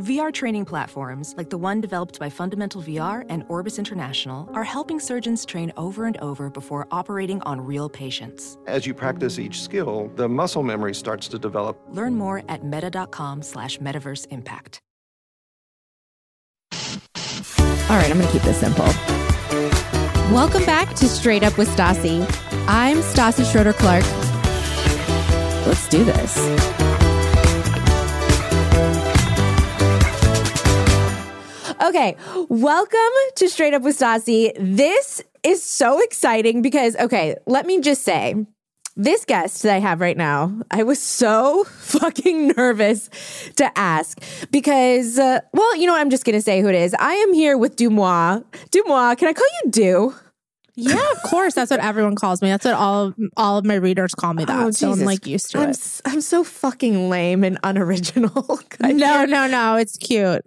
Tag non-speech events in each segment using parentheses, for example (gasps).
VR training platforms, like the one developed by Fundamental VR and Orbis International, are helping surgeons train over and over before operating on real patients. As you practice each skill, the muscle memory starts to develop. Learn more at meta.com slash metaverse impact. All right, I'm going to keep this simple. Welcome back to Straight Up with Stassi. I'm Stassi Schroeder Clark. Let's do this. Okay, welcome to Straight Up with Stassi. This is so exciting because, okay, let me just say, this guest that I have right now, I was so (laughs) fucking nervous to ask because, uh, well, you know what? I'm just going to say who it is. I am here with Deux Moi. Dumois, can I call you Deux? Yeah, of course. That's what everyone calls me. That's what all of, all of my readers call me. That. Oh, so I'm like used to I'm, it. I'm so fucking lame and unoriginal. (laughs) No, no, no. It's cute.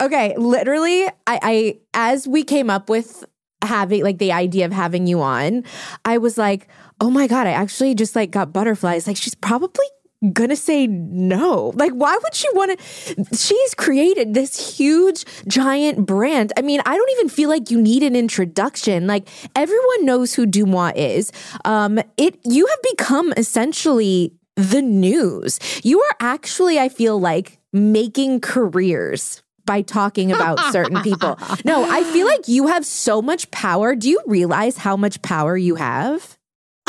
Okay, literally, I, I as we came up with having like the idea of having you on, I was like, oh my god, I actually just like got butterflies. Like she's probably gonna say no. Like, why would she want to? She's created this huge, giant brand. I mean, I don't even feel like you need an introduction. Like everyone knows who Deux Moi is. Um, it you have become essentially the news. You are actually, I feel like, making careers by talking about certain people. No, I feel (laughs) like you have so much power. Do you realize how much power you have?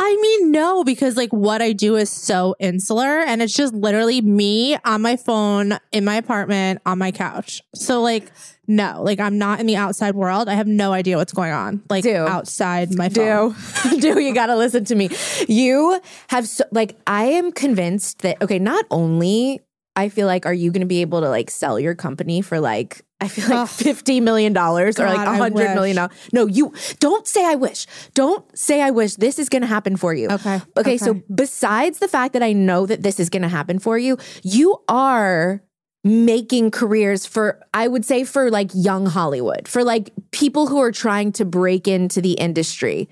I mean, no, because like what I do is so insular and it's just literally me on my phone in my apartment on my couch. So like, no, like I'm not in the outside world. I have no idea what's going on like Do. outside my phone. Do (laughs) (laughs) do you got to listen to me? You have so, like I am convinced that okay, not only I feel like are you going to be able to like sell your company for like I feel like Ugh. fifty million dollars or like God, a I hundred million wish. dollars. No, you don't say I wish. Don't say I wish. This is going to happen for you. Okay. Okay. So besides the fact that I know that this is going to happen for you, you are making careers for I would say for like young Hollywood, for like people who are trying to break into the industry.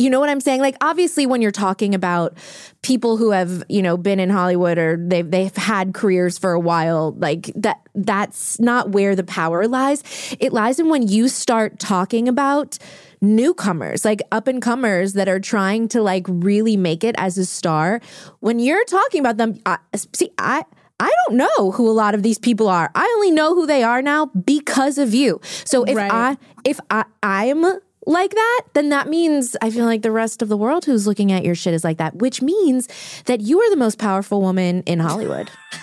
You know what I'm saying? Like obviously when you're talking about people who have, you know, been in Hollywood or they've they've had careers for a while, like that that's not where the power lies. It lies in when you start talking about newcomers, like up and comers that are trying to like really make it as a star. When you're talking about them, I, see, I I don't know who a lot of these people are. I only know who they are now because of you. So if Right. I if I I'm like that, then that means I feel like the rest of the world who's looking at your shit is like that, which means that you are the most powerful woman in Hollywood. (laughs)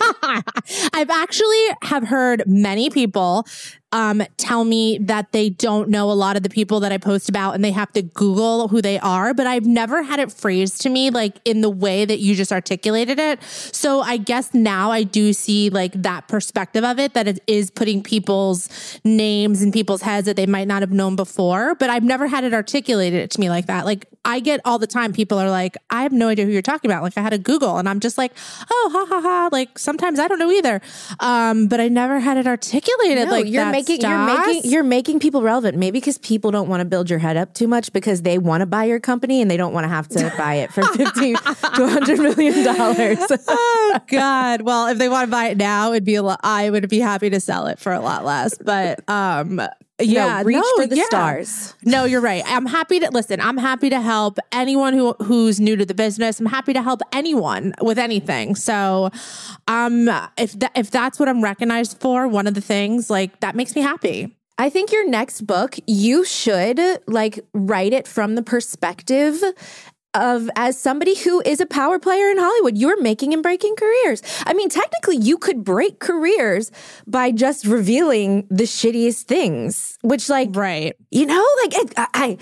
I've actually have heard many people um, tell me that they don't know a lot of the people that I post about and they have to Google who they are, but I've never had it phrased to me like in the way that you just articulated it. So I guess now I do see like that perspective of it that it is putting people's names in people's heads that they might not have known before, but I've never had it articulated to me like that. Like I get all the time people are like, I have no idea who you're talking about. Like I had to Google and I'm just like, oh, ha ha ha. Like sometimes I don't know either. Um, but I never had it articulated No, like you're that, making you're making you're making people relevant. Maybe because people don't want to build your head up too much because they want to buy your company and they don't want to have to (laughs) buy it for fifty to hundred million dollars. (laughs) oh God. Well, if they want to buy it now, it'd be a lot. I would be happy to sell it for a lot less. But um, yeah, reach no, for the yeah. stars. (laughs) No, you're right. I'm happy to listen. I'm happy to help anyone who who's new to the business. I'm happy to help anyone with anything. So, um, if that if that's what I'm recognized for, one of the things like that makes me happy. I think your next book, you should like write it from the perspective of as somebody who is a power player in Hollywood. You're making and breaking careers. I mean, technically you could break careers by just revealing the shittiest things, which like Right. you know, like it, I, I,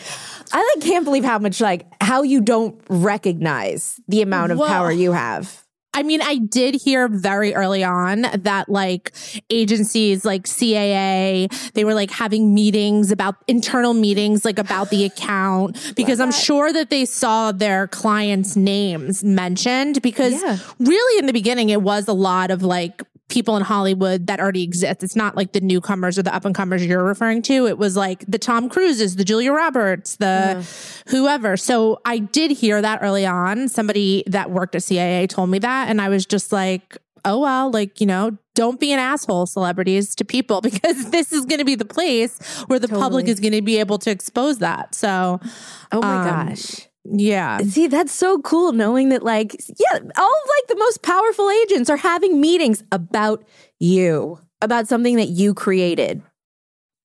I like can't believe how much like how you don't recognize the amount of Well- power you have. I mean, I did hear very early on that like agencies like CAA, they were like having meetings about internal meetings, like about the account, (sighs) because I'm sure that they saw their clients' names mentioned. Because Yeah. really, in the beginning, it was a lot of like people in Hollywood that already exist. It's not like the newcomers or the up and comers you're referring to. It was like the Tom Cruises, the Julia Roberts, the whoever. So I did hear that early on. Somebody that worked at CAA told me that. And I was just like, oh, well, like, you know, don't be an asshole, celebrities, to people, (laughs) because this is going to be the place where the public is going to be able to expose that. So, Oh my Um, gosh. Yeah. See, that's so cool knowing that, like, yeah, all of like the most powerful agents are having meetings about you, about something that you created.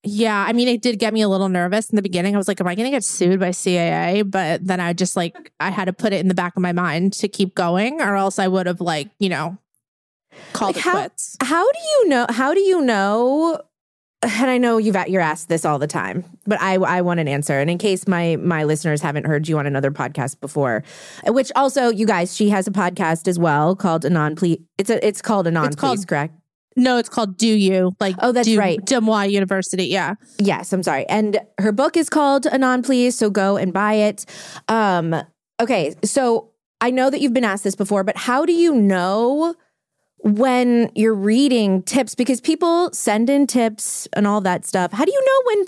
Yeah, I mean, it did get me a little nervous in the beginning. I was like, "Am I going to get sued by CAA?" But then I just like I had to put it in the back of my mind to keep going, or else I would have like you know called Like, how- quits. How do you know? How do you know? And I know you've you're asked this all the time, but I I want an answer. And in case my my listeners haven't heard you on another podcast before, which also you guys, she has a podcast as well called Anon please. It's a it's called Anon It's called- Please, correct? No, it's called Deux U like Oh, that's Du- right. Deux Moi University. Yeah, Yes, I'm sorry. And her book is called Anon Please, so go and buy it. Um, okay, so I know that you've been asked this before, but how do you know when you're reading tips? Because people send in tips and all that stuff. How do you know when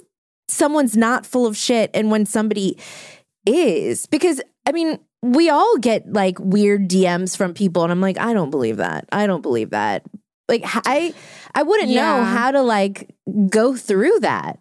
someone's not full of shit and when somebody is? Because I mean, we all get like weird DMs from people, and I'm like, I don't believe that. I don't believe that. Like I, I wouldn't know how to like go through that.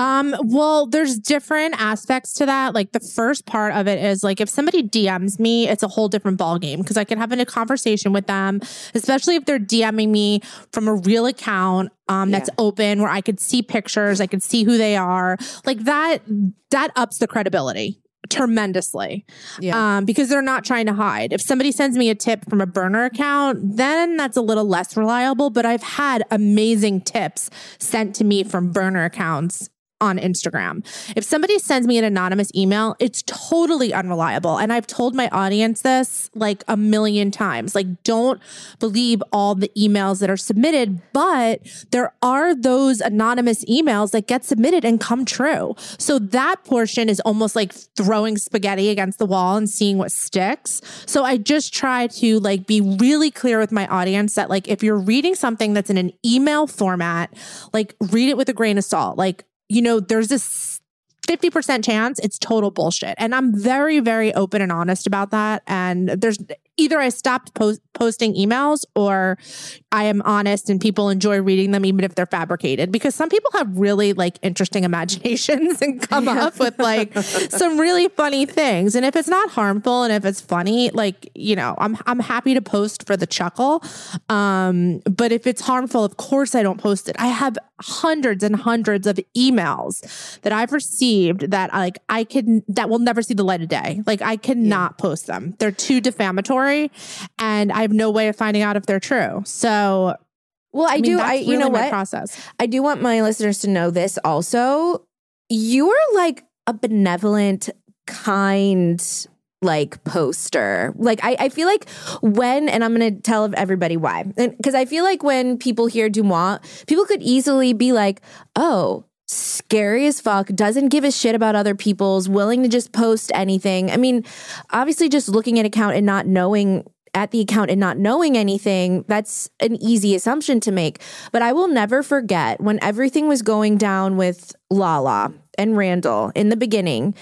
Um, well, there's different aspects to that. Like the first part of it is like if somebody DMs me, it's a whole different ballgame because I can have a conversation with them, especially if they're DMing me from a real account um, that's open where I could see pictures, I could see who they are. Like that, that ups the credibility tremendously. Yeah. Um, because they're not trying to hide. If somebody sends me a tip from a burner account, then that's a little less reliable. But I've had amazing tips sent to me from burner accounts on Instagram. If somebody sends me an anonymous email, it's totally unreliable. And I've told my audience this like a million times. Like, don't believe all the emails that are submitted, but there are those anonymous emails that get submitted and come true. So that portion is almost like throwing spaghetti against the wall and seeing what sticks. So I just try to like be really clear with my audience that like if you're reading something that's in an email format, like read it with a grain of salt. Like you know, there's this 50% chance it's total bullshit. And I'm very, very open and honest about that. And there's either I stopped post- posting emails or I am honest and people enjoy reading them, even if they're fabricated, because some people have really like interesting imaginations and come up with like some really funny things. And if it's not harmful and if it's funny, like, you know, I'm, I'm happy to post for the chuckle. Um, but if it's harmful, of course I don't post it. I have hundreds and hundreds of emails that I've received that like I can that will never see the light of day. Like I cannot post them. They're too defamatory and I have no way of finding out if they're true. So Well, I, I, mean, do. I you really know what? process. I do want my listeners to know this also. You're like a benevolent, kind, like poster. Like I, I feel like when, and I'm gonna tell everybody why. Because I feel like when people hear Deux Moi, people could easily be like, oh, scary as fuck, doesn't give a shit about other people's, willing to just post anything. I mean, obviously just looking at account and not knowing at the account and not knowing anything, that's an easy assumption to make. But I will never forget when everything was going down with Lala and Randall in the beginning,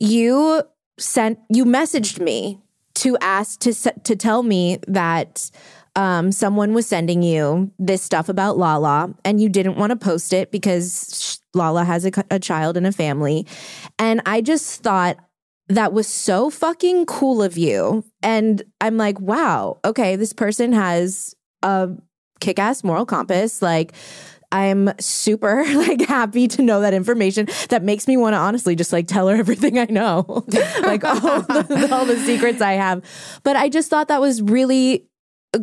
you sent you messaged me to ask to to tell me that um, someone was sending you this stuff about Lala and you didn't want to post it because Lala has a child and a family. And I just thought that was so fucking cool of you. And I'm like, wow, okay, this person has a kick ass moral compass. Like, I'm super (laughs) like happy to know that information. That makes me want to honestly just like tell her (laughs) everything I know, (laughs) like all the, all the secrets I have. But I just thought that was really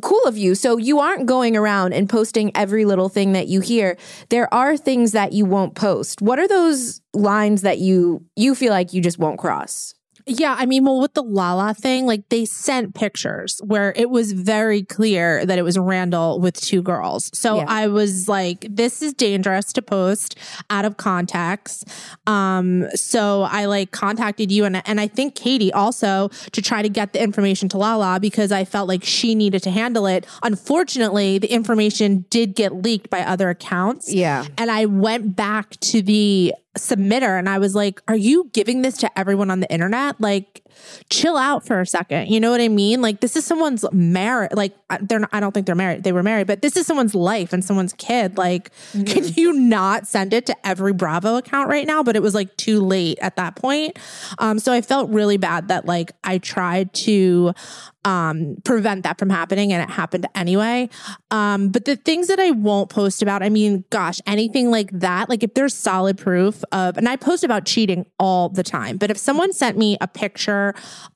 cool of you. So you aren't going around and posting every little thing that you hear. There are things that you won't post. What are those lines that you you feel like you just won't cross? Yeah, I mean, well, with the Lala thing, like they sent pictures where it was very clear that it was Randall with two girls. So Yeah. I was like, this is dangerous to post out of context. Um, so I like contacted you and and I think Katie also to try to get the information to Lala because I felt like she needed to handle it. Unfortunately, the information did get leaked by other accounts. Yeah. And I went back to the submitter and I was like, Are you giving this to everyone on the internet? Like, chill out for a second. You know what I mean? Like, this is someone's marriage. Like, I- they're not, I don't think they're married. They were married, but this is someone's life and someone's kid. Like, can you not send it to every Bravo account right now? But it was like too late at that point. Um, so I felt really bad that like I tried to um prevent that from happening and it happened anyway um but the things that i won't post about i mean gosh anything like that like if there's solid proof of and i post about cheating all the time but if someone sent me a picture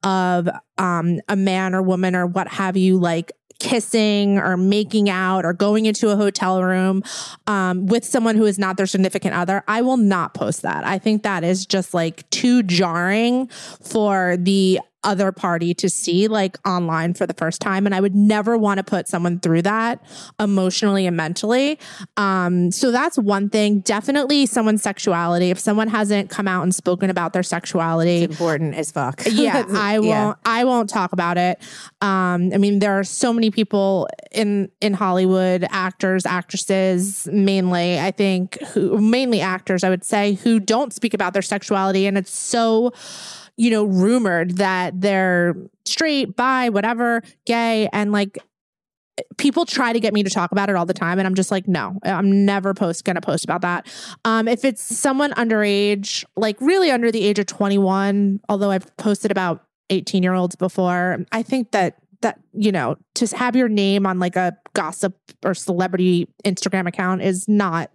of um a man or woman or what have you like kissing or making out or going into a hotel room um, with someone who is not their significant other, I will not post that. I think that is just like too jarring for the other party to see like online for the first time and I would never want to put someone through that emotionally and mentally. Um so that's one thing. Definitely someone's sexuality. If someone hasn't come out and spoken about their sexuality, it's Important as fuck. (laughs) yeah, (laughs) I won't. yeah. I won't talk about it. Um, I mean, there are so many people in in Hollywood, actors, actresses, mainly. I think who mainly actors, I would say, who don't speak about their sexuality, and it's so, you know, rumored that they're straight, bi, whatever, gay, and like people try to get me to talk about it all the time and i'm just like no i'm never post gonna post about that. Um if it's someone underage like really under the age of 21 although i've posted about 18 year olds before i think that that you know to have your name on like a gossip or celebrity instagram account is not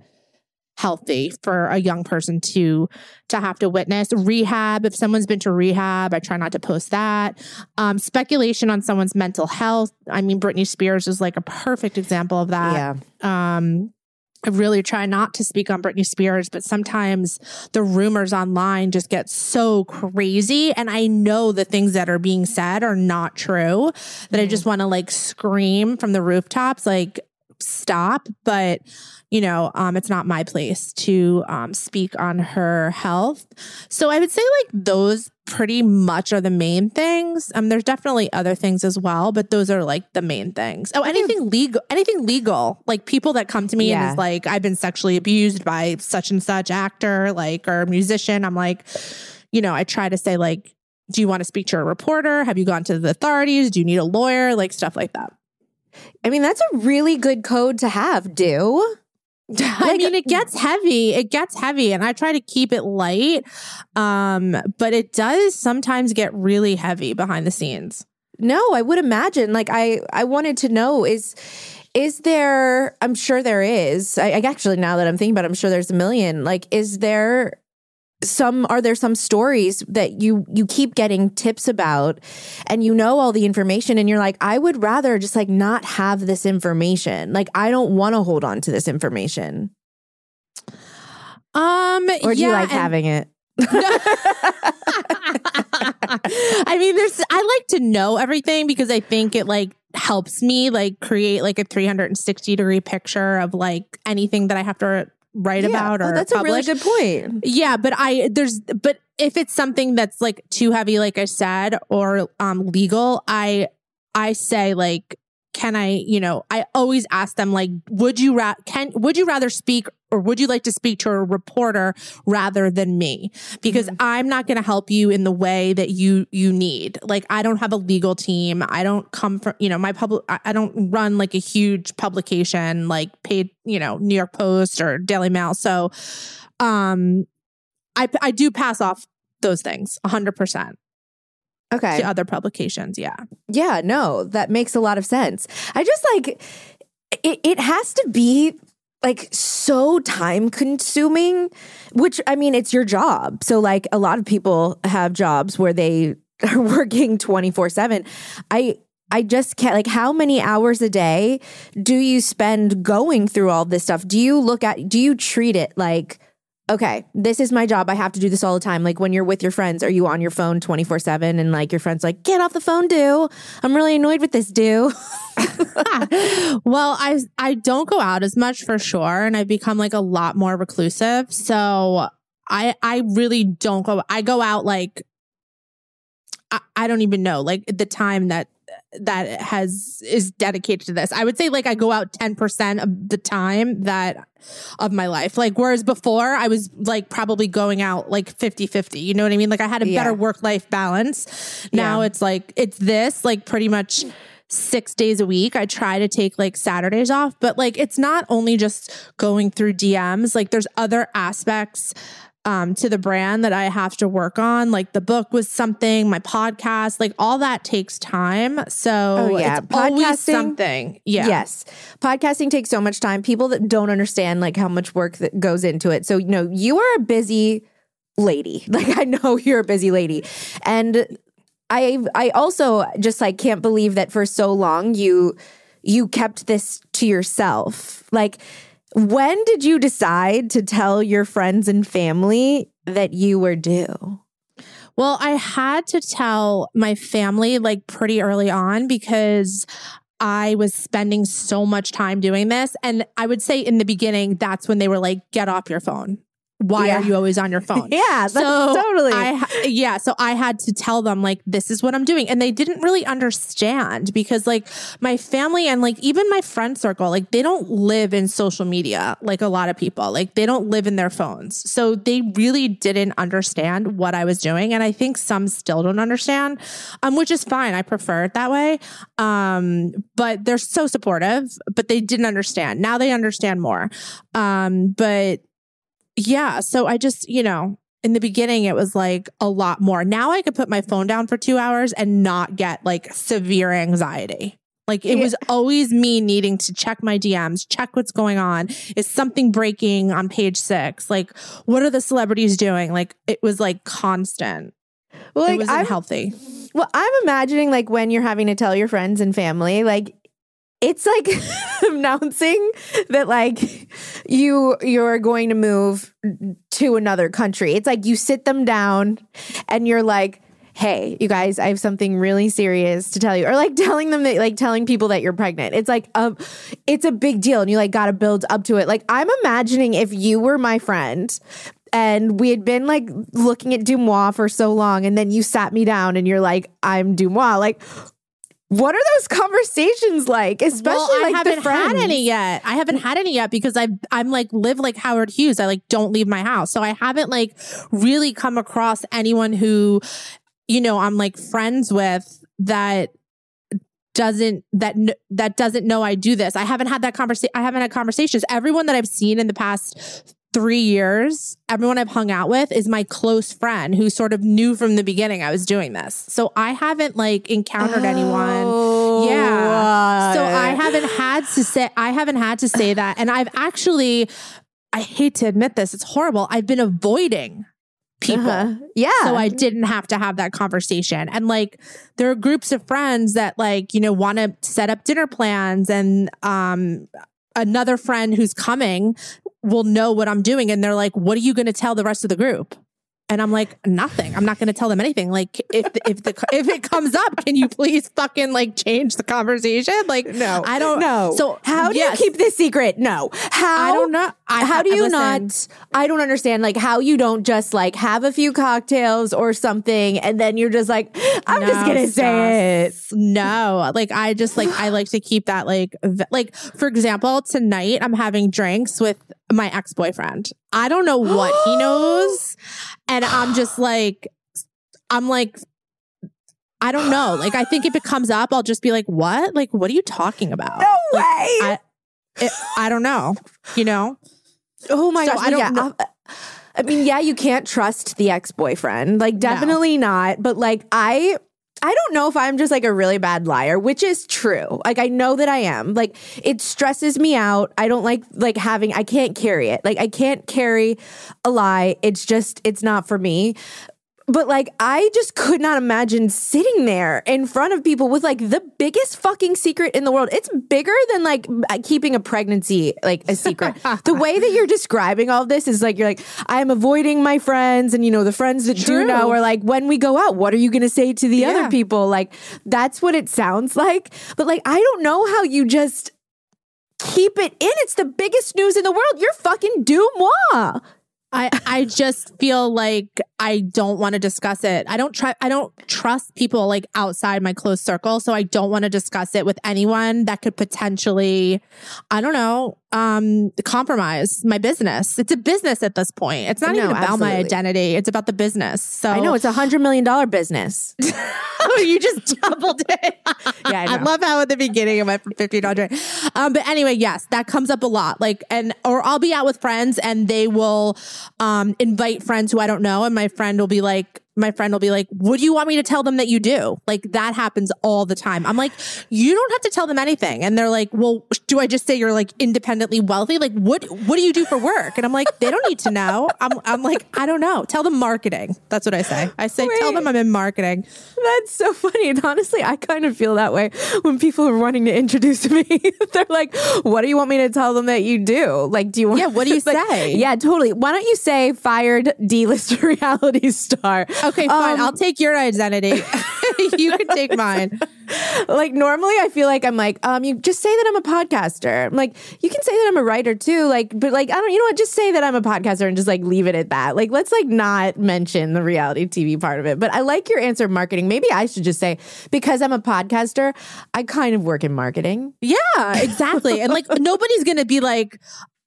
healthy for a young person to to have to witness rehab if someone's been to rehab i try not to post that um speculation on someone's mental health i mean britney spears is like a perfect example of that yeah. um I really try not to speak on Britney Spears, but sometimes the rumors online just get so crazy. And I know the things that are being said are not true that I just want to like scream from the rooftops, like, stop. But, you know, um, it's not my place to um, speak on her health. So I would say like those pretty much are the main things. Um, there's definitely other things as well, but those are like the main things. Oh, anything legal, anything legal, like people that come to me Yeah. and is like, I've been sexually abused by such and such actor, like or musician. I'm like, you know, I try to say like, do you want to speak to a reporter? Have you gone to the authorities? Do you need a lawyer? Like stuff like that. I mean, that's a really good code to have, Deux. I mean, it gets heavy. It gets heavy, and I try to keep it light. Um, but it does sometimes get really heavy behind the scenes. No, I would imagine. Like I, I wanted to know is, is there? I'm sure there is. I, I actually now that I'm thinking about, it, I'm sure there's a million. Like, is there some? Are there some stories that you you keep getting tips about, and you know all the information, and you're like, I would rather just like not have this information. Like, I don't want to hold on to this information. Um, Or do you like and- having it? (laughs) I mean, there's I like to know everything because I think it like helps me like create like a 360 degree picture of like anything that I have to write about Oh, or that's a really good point. Yeah, but I there's but if it's something that's like too heavy, like I said, or um legal, I I say like, can I, you know, I always ask them like, would you ra- can would you rather speak or would you like to speak to a reporter rather than me? Because I'm not going to help you in the way that you you need. Like I don't have a legal team. I don't come from, you know, my public I I don't run like a huge publication like paid, you know, New York Post or Daily Mail. So um I I do pass off those things 100% Okay. to other publications, yeah. Yeah, no, that makes a lot of sense. I just like it, it has to be like so time consuming, which I mean, it's your job. So, like, a lot of people have jobs where they (laughs) are working 24 7. I, I just can't like how many hours a day do you spend going through all this stuff? Do you look at do you treat it like okay, this is my job. I have to do this all the time. Like when you're with your friends, are you on your phone 24 7 and like your friend's like, get off the phone, Deux. I'm really annoyed with this, Deux. (laughs) well, I I don't go out as much for sure, and I've become like a lot more reclusive. So I I really don't go. I go out like I, I don't even know like at the time that that has is dedicated to this. I would say like I go out 10% of the time that of my life. Like whereas before I was like probably going out like 50-50. You know what I mean? Like I had a Yeah. better work-life balance. Now Yeah. it's like it's this like pretty much six days a week. I try to take like Saturdays off, but like it's not only just going through DMs, like there's other aspects um to the brand that I have to work on. Like the book was something, my podcast, like all that takes time. So Oh, yeah. Podcasting- something. Yeah. Yes. Podcasting takes so much time. People that don't understand like how much work that goes into it. So, you know, you are a busy lady. (laughs) Like I know you're a busy lady. And I I also just like can't believe that for so long you you kept this to yourself. Like when did you decide to tell your friends and family that you were Deux? Well, I had to tell my family like pretty early on because I was spending so much time doing this. And I would say in the beginning, that's when they were like, get off your phone. Why Yeah. are you always on your (laughs) phone? Yeah, so totally. I yeah, so I had to tell them like this is what I'm doing, and they didn't really understand because like my family and like even my friend circle, like they don't live in social media like a lot of people. Like they don't live in their phones, so they really didn't understand what I was doing, and I think some still don't understand, um, which is fine. I prefer it that way, um, but they're so supportive, but they didn't understand. Now they understand more, um, but yeah, so I just, you know, in the beginning it was like a lot more. Now I could put my phone down for 2 hours and not get like severe anxiety. Like it Yeah. was always me needing to check my DMs, check what's going on. Is something breaking on page 6? Like what are the celebrities doing? Like it was like constant. well, it was I'm- unhealthy. Well, I'm imagining like when you're having to tell your friends and family, like it's like (laughs) announcing that like you you're going to move to another country. It's like you sit them down and you're like, "Hey, you guys, I have something really serious to tell you." Or like telling them that like telling people that you're pregnant. It's like um it's a big deal and you like got to build up to it. Like I'm imagining if you were my friend and we had been like looking at Deux Moi for so long, and then you sat me down and you're like, I'm Deux Moi. Like, what are those conversations like? Especially well, I like haven't the friends. had any yet. I haven't had any yet because I I'm like live like Howard Hughes. I like don't leave my house. So I haven't like really come across anyone who you know I'm like friends with that doesn't that that doesn't know I do this. I haven't had that conversation. I haven't had conversations. Everyone that I've seen in the past three years, everyone I've hung out with is my close friend who sort of knew from the beginning I was doing this. So I haven't like encountered anyone. Oh, Yeah. So I haven't had to say I haven't had to say that. And I've actually I hate to admit this, it's horrible. I've been avoiding people. uh-huh. Yeah. So I didn't have to have that conversation. And like there are groups of friends that like, you know, want to set up dinner plans and um another friend who's coming will know what I'm doing and they're like, "What are you going to tell the rest of the group?" And I'm like, "Nothing. I'm not going to tell them anything. Like if if the (laughs) if it comes up, can you please fucking like change the conversation?" Like no, I don't know. So how do yes, you keep this secret? No. How I don't know. I how do you listen, not? I don't understand. Like how you don't just like have a few cocktails or something, and then you're just like, I'm just gonna say it. No, like I just like I like to keep that like v- like for example, tonight I'm having drinks with my ex boyfriend. I don't know what he (gasps) knows, and I'm just like, I'm like. I don't know. Like, I think if it comes up, I'll just be like, "What? Like, what are you talking about?" No Like, way. I, it, I don't know. You know? Oh my So gosh! I don't yeah, know- I, I mean, yeah, you can't trust the ex boyfriend. Like, definitely not. But like, I. I don't know if I'm just like a really bad liar, which is true. Like I know that I am. Like it stresses me out. I don't like like having I can't carry it. Like I can't carry a lie. It's just it's not for me. But like I just could not imagine sitting there in front of people with like the biggest fucking secret in the world. It's bigger than like uh, keeping a pregnancy like a secret. (laughs) the way that you're describing all this is like you're like I'm avoiding my friends and you know the friends that True. do know are like when we go out what are you going to say to the Yeah. other people? Like that's what it sounds like. But like I don't know how you just keep it in. It's the biggest news in the world. You're fucking deux moi. I I just feel like I don't want to discuss it. I don't try I don't trust people like outside my close circle, so I don't want to discuss it with anyone that could potentially I don't know, um compromise my business. It's a business at this point. It's not No, even about my identity. It's about the business. So I know it's a hundred million dollar business. (laughs) oh, you just (laughs) doubled it. Yeah, I I, love how at the beginning it went from 15 to 100. Um, but anyway, yes, that comes up a lot. Like, and, or I'll be out with friends and they will um, invite friends who I don't know. And my friend will be like, my friend will be like, Would you want me to tell them that you do? Like, that happens all the time. I'm like, You don't have to tell them anything. And they're like, Well, do I just say you're like independently wealthy? Like, what what do you do for work? And I'm like, They don't need to know. I'm, I'm like, I don't know. Tell them marketing. That's what I say. I say, Tell them I'm in marketing. That's so funny. And honestly, I kind of feel that way when people are wanting to introduce me. (laughs) They're like, what do you want me to tell them that you do? Like, do you want Yeah, what do you (laughs) like, say? Yeah, totally. Why don't you say fired D list (laughs) reality star? Okay, fine. Um, I'll take your identity. (laughs) (laughs) you can take mine. like normally I feel like I'm like, um, you just say that I'm a podcaster. I'm like, you can say that I'm a writer too. Like, but like, I don't, you know what? Just say that I'm a podcaster and just like leave it at that. Like, let's like not mention the reality TV part of it. But I like your answer of marketing. Maybe I should just say, because I'm a podcaster, I kind of work in marketing. Yeah, exactly. and like (laughs) nobody's gonna be like.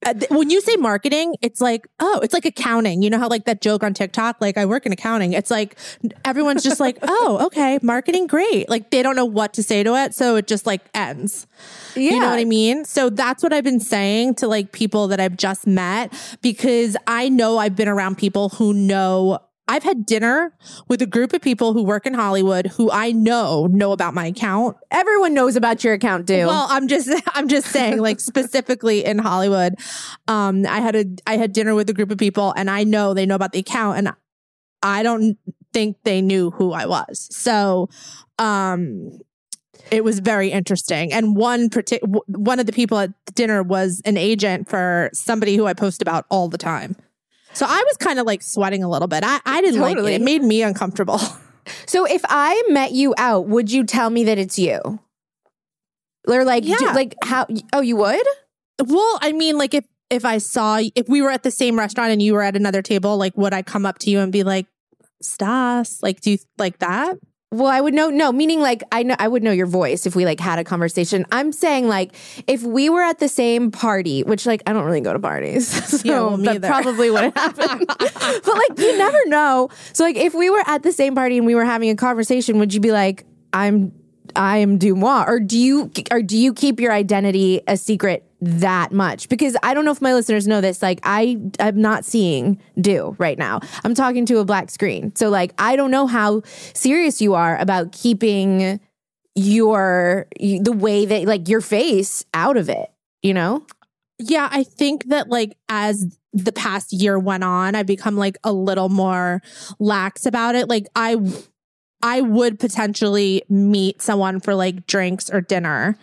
Uh, When you say marketing, it's like, oh, it's like accounting. You know how like that joke on TikTok, like I work in accounting. It's like everyone's just like, (laughs) oh, okay, marketing, great. Like they don't know what to say to it, so it just like ends. Yeah. You know what I mean? So that's what I've been saying to like people that I've just met because I know I've been around people who know I've had dinner with a group of people who work in Hollywood who I know know about my account. Everyone knows about your account, too. Well, (laughs) I'm just I'm just saying like specifically in Hollywood. Um I had a I had dinner with a group of people and I know they know about the account and I don't think they knew who I was. So um it was very interesting. And one partic- one of the people at dinner was an agent for somebody who I post about all the time. So I was kind of like sweating a little bit. I, I didn't like it. It made me uncomfortable. (laughs) So if I met you out, would you tell me that it's you? Or like, do- Yeah. like how? Oh, you would? Well, I mean, like if if I saw if we were at the same restaurant and you were at another table, like would I come up to you and be like, Stas, like do you like that? Well, I would know. No, meaning like I know I would know your voice if we like had a conversation. I'm saying like if we were at the same party, which like I don't really go to parties, (laughs) so Yeah, well, me that either. probably wouldn't happen. (laughs) but like you never know. So like if we were at the same party and we were having a conversation, would you be like, I'm I am Deux Moi, or do you or do you keep your identity a secret that much? Because I don't know if my listeners know this. Like I I'm not seeing Deux right now. I'm talking to a black screen, so like I don't know how serious you are about keeping your the way that like your face out of it. You know? Yeah, I think that like as the past year went on, I've become like a little more lax about it. Like I I would potentially meet someone for like drinks or dinner.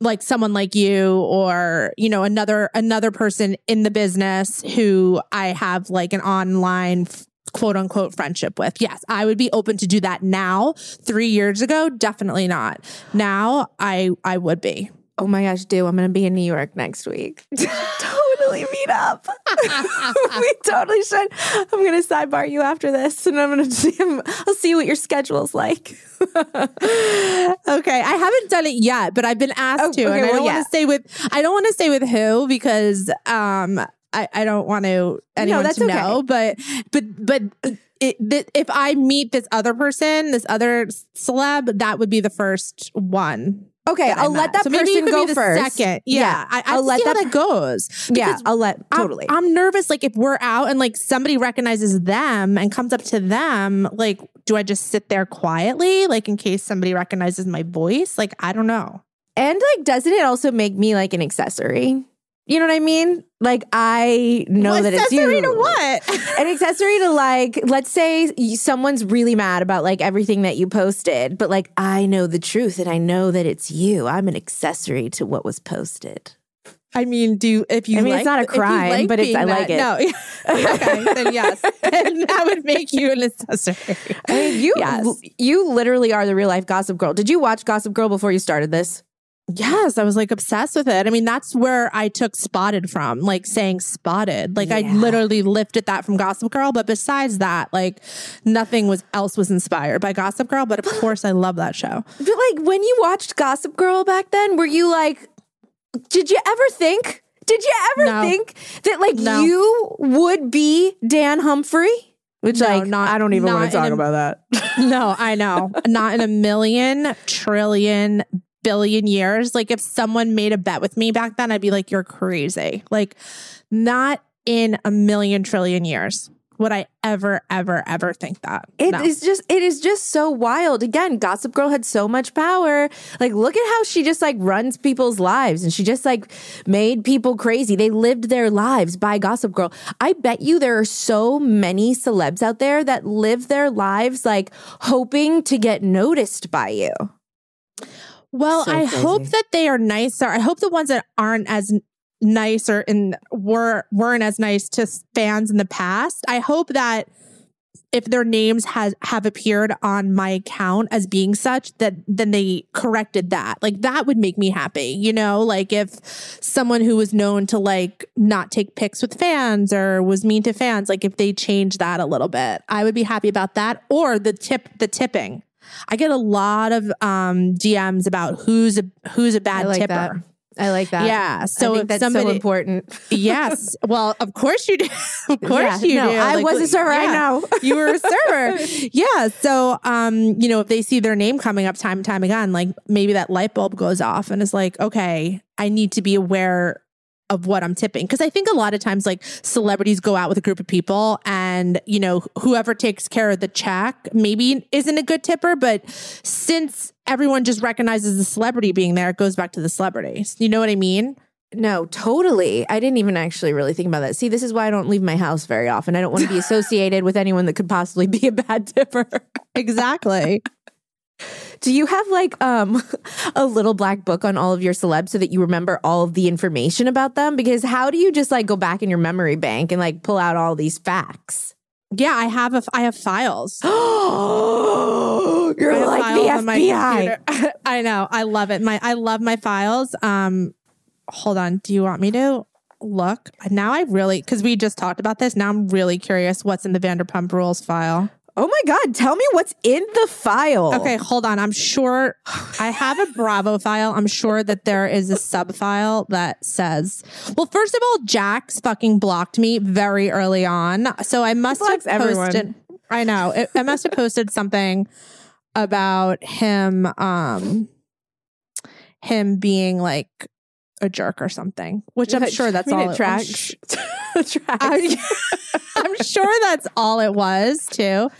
Like someone like you or you know another another person in the business who I have like an online quote unquote friendship with. Yes, I would be open to do that now. 3 years ago, definitely not. Now, I I would be. Oh my gosh, Deux I'm gonna be in New York next week. (laughs) up. (laughs) we totally should. I'm gonna sidebar you after this, and I'm gonna see. I'll see what your schedule's like. (laughs) Okay, I haven't done it yet, but I've been asked Oh, to, okay, and I well, don't yeah. want to say with I don't want to say with who because um I, I don't want to anyone that's to okay. know, but but but it, th- if I meet this other person, this other celeb, that would be the first one. Okay, that I'll let met. that so person go first. Second, yeah, I, I I'll let see how that. that goes. yeah, I'll let I'm- totally. I'm, nervous. Like if we're out and like somebody recognizes them and comes up to them, like, do I just sit there quietly, like in case somebody recognizes my voice? Like, I don't know. and like, doesn't it also make me like an accessory? You know what I mean? Like I know that it's you. accessory to what? (laughs) An accessory to like, let's say someone's really mad about like everything that you posted, but like I know the truth and I know that it's you. I'm an accessory to what was posted. I mean, do if you I mean, it's not a crime, like but it's- I like that- it. No, (laughs) okay, then yes, (laughs) and that would make you an accessory. I mean, you Yes. you literally are the real life Gossip Girl. Did you watch Gossip Girl before you started this? Yes, I was like obsessed with it. I mean, that's where I took spotted from, like saying spotted. Like I literally lifted that from Gossip Girl. But besides that, like nothing was else was inspired by Gossip Girl. But of course, I love that show. But like when you watched Gossip Girl back then, were you like, did you ever think? Did you ever No. think that like No. you would be Dan Humphrey? Which No, like not- I don't even want to talk a- about that. (laughs) No, I know. Not in a million, trillion, billion years. Like if someone made a bet with me back then, I'd be like, you're crazy. Like not in a million trillion years would I ever, ever, ever think that. It No. is just it is just so wild. Again, Gossip Girl had so much power. Like look at how she just like runs people's lives and she just like made people crazy. They lived their lives by Gossip Girl. I bet you there are so many celebs out there that live their lives like hoping to get noticed by you. Well, So I crazy. hope that they are nicer. I hope the ones that aren't as nice or in were weren't as nice to fans in the past. I hope that if their names has have appeared on my account as being such that then they corrected that. Like that would make me happy. You know, like if someone who was known to like not take pics with fans or was mean to fans, like if they changed that a little bit, I would be happy about that. Or the tip the tipping. I get a lot of um DMs about who's a who's a bad like tipper. that. I like that. Yeah. So I think if that's somebody, so important. yes. (laughs) Well, of course you do. (laughs) of course Yeah, you no, do. I Like, was a server. I know. (laughs) you were a server. yeah. So, um, you know, if they see their name coming up time and time again, like maybe that light bulb goes off and it's like, okay, I need to be aware of what I'm tipping. Cause I think a lot of times like celebrities go out with a group of people and, you know, whoever takes care of the check maybe isn't a good tipper. But since everyone just recognizes the celebrity being there, it goes back to the celebrities. You know what I mean? No, totally. I didn't even actually really think about that. See, this is why I don't leave my house very often. I don't want to be (laughs) associated with anyone that could possibly be a bad (laughs) tipper. Exactly. Do you have like um (laughs) a little black book on all of your celebs so that you remember all of the information about them? Because how do you just like go back in your memory bank and like pull out all these facts? Yeah, I have a I have files. Oh, (gasps) you're have like files the FBI. (laughs) I know. I love it. My I love my files. Um hold on. Do you want me to look? Now I really because we just talked about this. Now I'm really curious what's in the Vanderpump Rules file. Oh my god, tell me what's in the file. Okay, hold on. I'm sure I have a Bravo file. I'm sure that there is a sub file that says, well, first of all, Jax fucking blocked me very early on. So I must have blocks everyone. posted. I know. It, I must have posted something about him, um, him being like a jerk or something, which I'm sure that's I mean, all it I'm tracks. sh- (laughs) tracks. I'm, (laughs) I'm sure that's all it was too.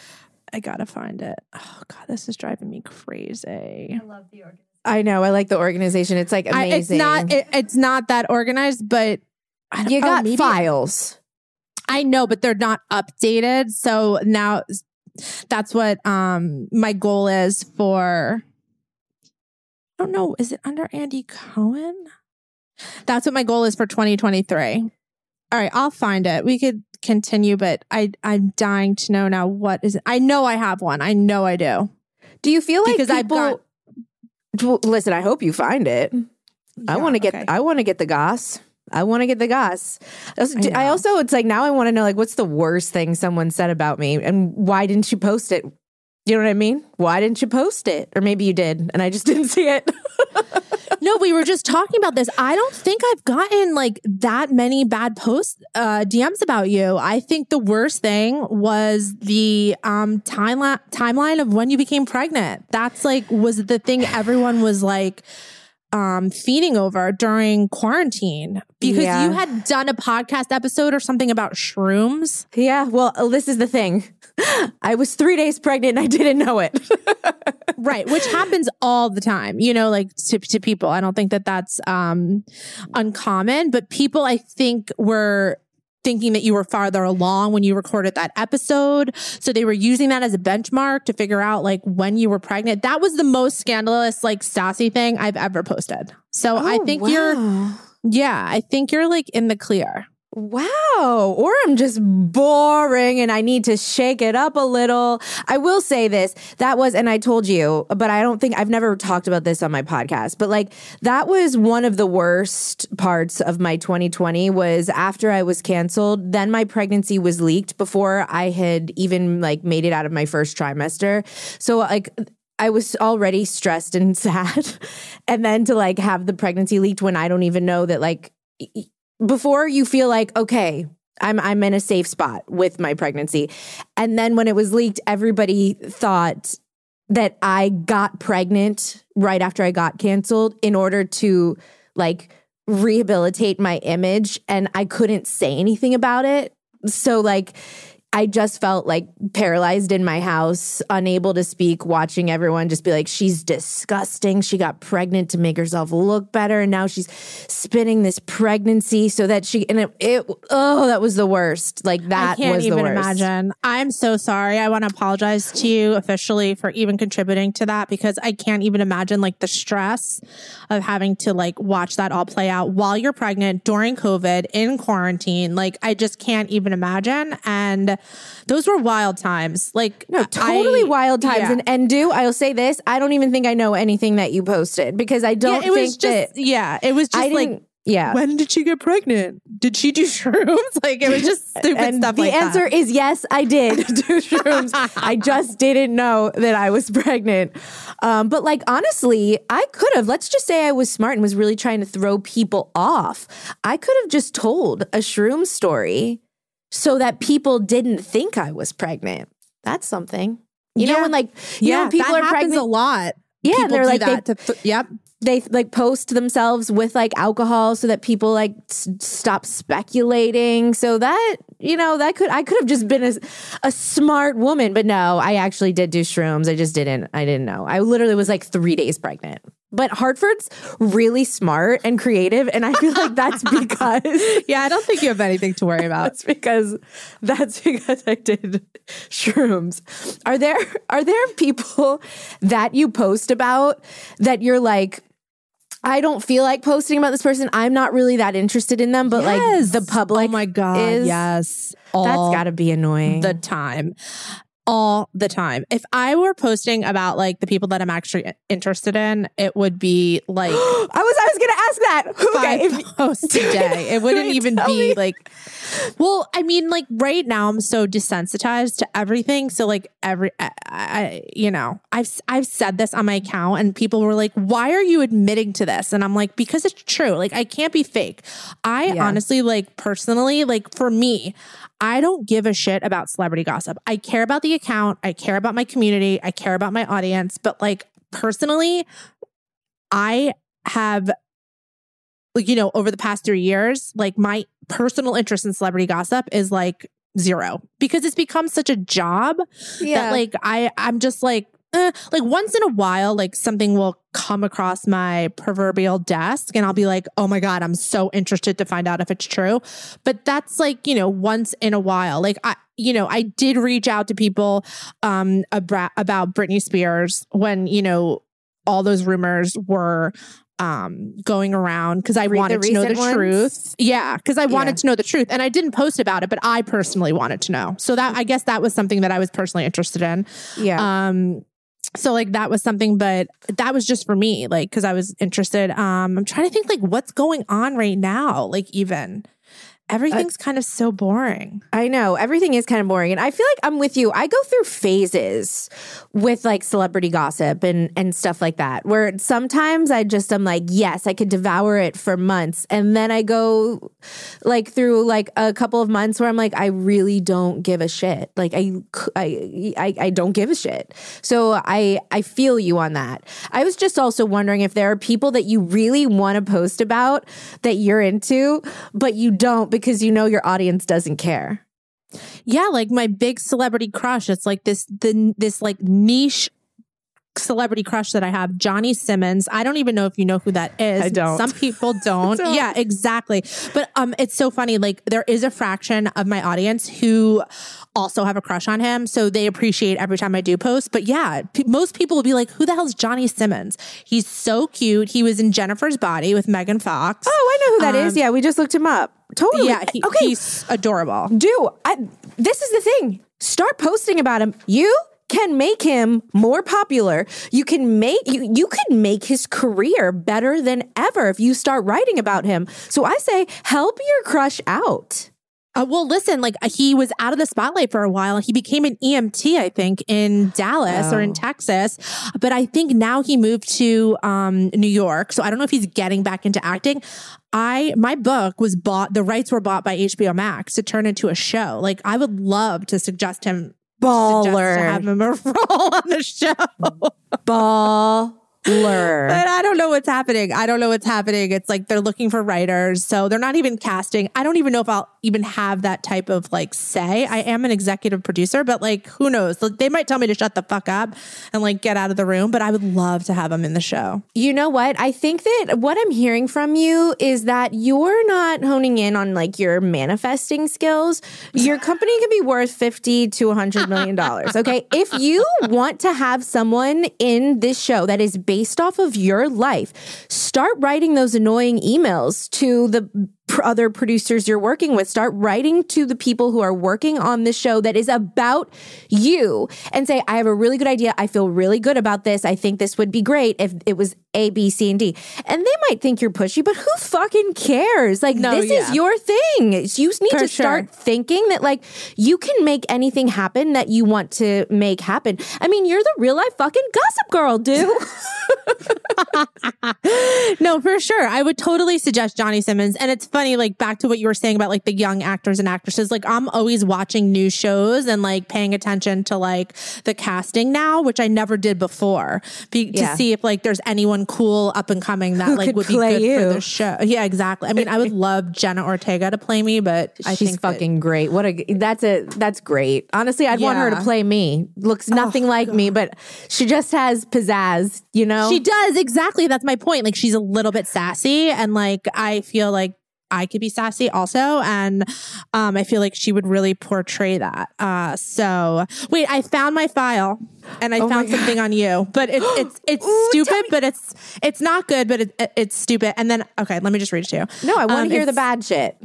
I gotta find it. Oh god, this is driving me crazy. I love the organization. I know. I like the organization. It's like I, amazing. it's not. It, it's not that organized, but I you oh, got maybe- files. I know, but they're not updated. So now that's what um my goal is for. I don't know. Is it under Andy Cohen? That's what my goal is for 2023. All right, I'll find it. We could continue, but I I'm dying to know now what is it. I know I have one. I know I do. Do you feel like Because I've people? Well, Listen, I hope you find it. Mm. I want to get. okay. I want to get the goss. I want to get the goss. I I, also, it's like now I want to know like what's the worst thing someone said about me, and why didn't you post it? You know what I mean? Why didn't you post it? Or maybe you did, and I just (laughs) didn't see it. No, we were just talking about this. I don't think I've gotten like that many bad posts, uh, DMs about you. I think the worst thing was the um timeline timeline of when you became pregnant. That's like was the thing everyone was like um, feeding over during quarantine because Yeah. you had done a podcast episode or something about shrooms. Yeah, well, uh, this is the thing. (laughs) I was three days pregnant and I didn't know it. (laughs) right which happens all the time you know like to, to people i don't think that that's um uncommon but people i think were thinking that you were farther along when you recorded that episode. So they were using that as a benchmark to figure out like when you were pregnant. That was the most scandalous like sassy thing i've ever posted. So i Oh, think you're yeah i think you're like in the clear Wow. Or I'm just boring and I need to shake it up a little. I will say this. That was, and I told you, but I don't think I've never talked about this on my podcast, but like that was one of the worst parts of my 2020 was after I was canceled. Then my pregnancy was leaked before I had even like made it out of my first trimester. So like, I was already stressed and (laughs) sad. and then to like have the pregnancy leaked when I don't even know that like before you feel like okay I'm I'm in a safe spot with my pregnancy. And then when it was leaked everybody thought that I got pregnant right after I got canceled in order to like rehabilitate my image and I couldn't say anything about it. So like I just felt like paralyzed in my house, unable to speak, watching everyone just be like, she's disgusting. She got pregnant to make herself look better. And now she's spinning this pregnancy so that she, and it, it oh, that was the worst. Like that I can't was even imagine. I'm so sorry. I want to apologize to you officially for even contributing to that because I can't even imagine like the stress of having to like watch that all play out while you're pregnant during COVID in quarantine. Like I just can't even imagine. And those were wild times. Like No, totally I- wild times. yeah. And and do I'll say this, I don't even think I know anything that you posted because I don't yeah, it think was just that yeah, it was just like yeah. when did she get pregnant? Did she do (laughs) shrooms? Like it was just stupid and stuff the like answer that. is yes, I did (laughs) do shrooms. (laughs) I just didn't know that I was pregnant. Um, but like honestly, I could have. Let's just say I was smart and was really trying to throw people off. I could have just told a shroom story so that people didn't think I was pregnant. That's something. You know when like you know yeah, when people that are happens pregnant. a lot. Yeah, People they're like they th- yep. they like post themselves with like alcohol so that people like s- stop speculating so that you know that could i could have just been a, a smart woman but no i actually did do shrooms i just didn't i didn't know i literally was like three days pregnant but hartford's really smart and creative and i feel like that's (laughs) because Yeah, I don't think you have anything to worry about. (laughs) that's because that's because I did shrooms. Are there are there people that you post about that you're like I don't feel like posting about this person. I'm not really that interested in them, but like the oh public Oh my god, is yes. that's got to be annoying. the time. All the time. If I were posting about like the people that I'm actually interested in, it would be like (gasps) I was I was going to ask that. (laughs) Okay, five if- posts a day. It (laughs) wouldn't even be me. like well, I mean, like right now I'm so desensitized to everything. So like every, I, I, you know, I've I've said this on my account, and people were like, "Why are you admitting to this?" And I'm like, "Because it's true. Like I can't be fake. I Yeah. honestly, like personally, like for me, I don't give a shit about celebrity gossip. I care about the account. I care about my community. I care about my audience. But like personally, I have like, you know, over the past three years, like my personal interest in celebrity gossip is like zero because it's become such a job that like I I'm just like eh, like once in a while like something will come across my proverbial desk and I'll be like oh my god I'm so interested to find out if it's true but that's like you know once in a while like I you know I did reach out to people um about about Britney Spears when you know all those rumors were um going around because I wanted to know the ones? truth. Yeah, because I wanted Yeah. to know the truth. And I didn't post about it, but I personally wanted to know. So that I guess that was something that I was personally interested in. yeah. Um so like that was something, but that was just for me, like because I was interested. Um, I'm trying to think like what's going on right now, like even. Uh, everything's kind of so boring. I know everything is kind of boring, and I feel like I'm with you. I go through phases with like celebrity gossip and and stuff like that. Where sometimes I just I'm like, yes, I could devour it for months, and then I go like through like a couple of months where I'm like, I really don't give a shit. Like I I I, I don't give a shit. So I I feel you on that. I was just also wondering if there are people that you really want to post about that you're into, but you don't because you know your audience doesn't care. Yeah, like my big celebrity crush. It's like this the this like niche celebrity crush that I have, Johnny Simmons. I don't even know if you know who that is. I don't. Some people (laughs) don't. don't. Yeah, exactly. But um it's so funny like there is a fraction of my audience who also have a crush on him, so they appreciate every time I do post. But yeah, p- most people will be like, "Who the hell's Johnny Simmons?" He's so cute. He was in Jennifer's Body with Megan Fox. Oh, I know who that is. Um, Yeah, we just looked him up. Totally. Yeah, he, okay. he's adorable. do I, this is the thing. Start posting about him. You can make him more popular. You can make you you could make his career better than ever if you start writing about him. So I say help your crush out. Uh, well, listen, like uh, he was out of the spotlight for a while. He became an EMT, I think, in Dallas or in Oh. Texas. But I think now he moved to um, New York. So I don't know if he's getting back into acting. I my book was bought. The rights were bought by HBO Max to turn into a show. Like I would love to suggest him. Suggest to have him a (laughs) role on the show. Baller. But I don't know what's happening. I don't know what's happening. It's like they're looking for writers. So they're not even casting. I don't even know if I'll even have that type of like say. I am an executive producer, but like who knows? They might tell me to shut the fuck up and like get out of the room, but I would love to have them in the show. You know what? I think that what I'm hearing from you is that you're not honing in on like your manifesting skills. Your company could be worth 50 to 100 million dollars, okay? if you want to have someone in this show that is based off of your life, start writing those annoying emails to the other producers you're working with. Start writing to the people who are working on this show that is about you and say, I have a really good idea. I feel really good about this. I think this would be great if it was A, B, C, and D. And they might think you're pushy, but who fucking cares? Like, No, this yeah. is your thing. You need For to start thinking that, like, you can make anything happen that you want to make happen. I mean, you're the real life fucking gossip girl, dude. (laughs) (laughs) no, for sure. I would totally suggest Johnny Simmons. And it's funny, like back to what you were saying about like the young actors and actresses. Like I'm always watching new shows and like paying attention to like the casting now, which I never did before, be, Yeah. to see if like there's anyone cool up and coming that like would be good for the show. Yeah, exactly. I mean, I would (laughs) love Jenna Ortega to play me, but I She's think that- fucking great. What a that's a that's great. Honestly, I'd want her to play me. Looks oh, nothing like me, but she just has pizzazz, you know? She does exactly. That's my point. Like she's a little bit sassy, and like I feel like I could be sassy also, and um, I feel like she would really portray that. Uh, so wait, I found my file, and I Oh found something on you, but it's (gasps) it's it's Ooh, stupid, but it's it's not good, but it, it- it's stupid. And then okay, let me just read it to you. no, I want Um, to hear the bad shit.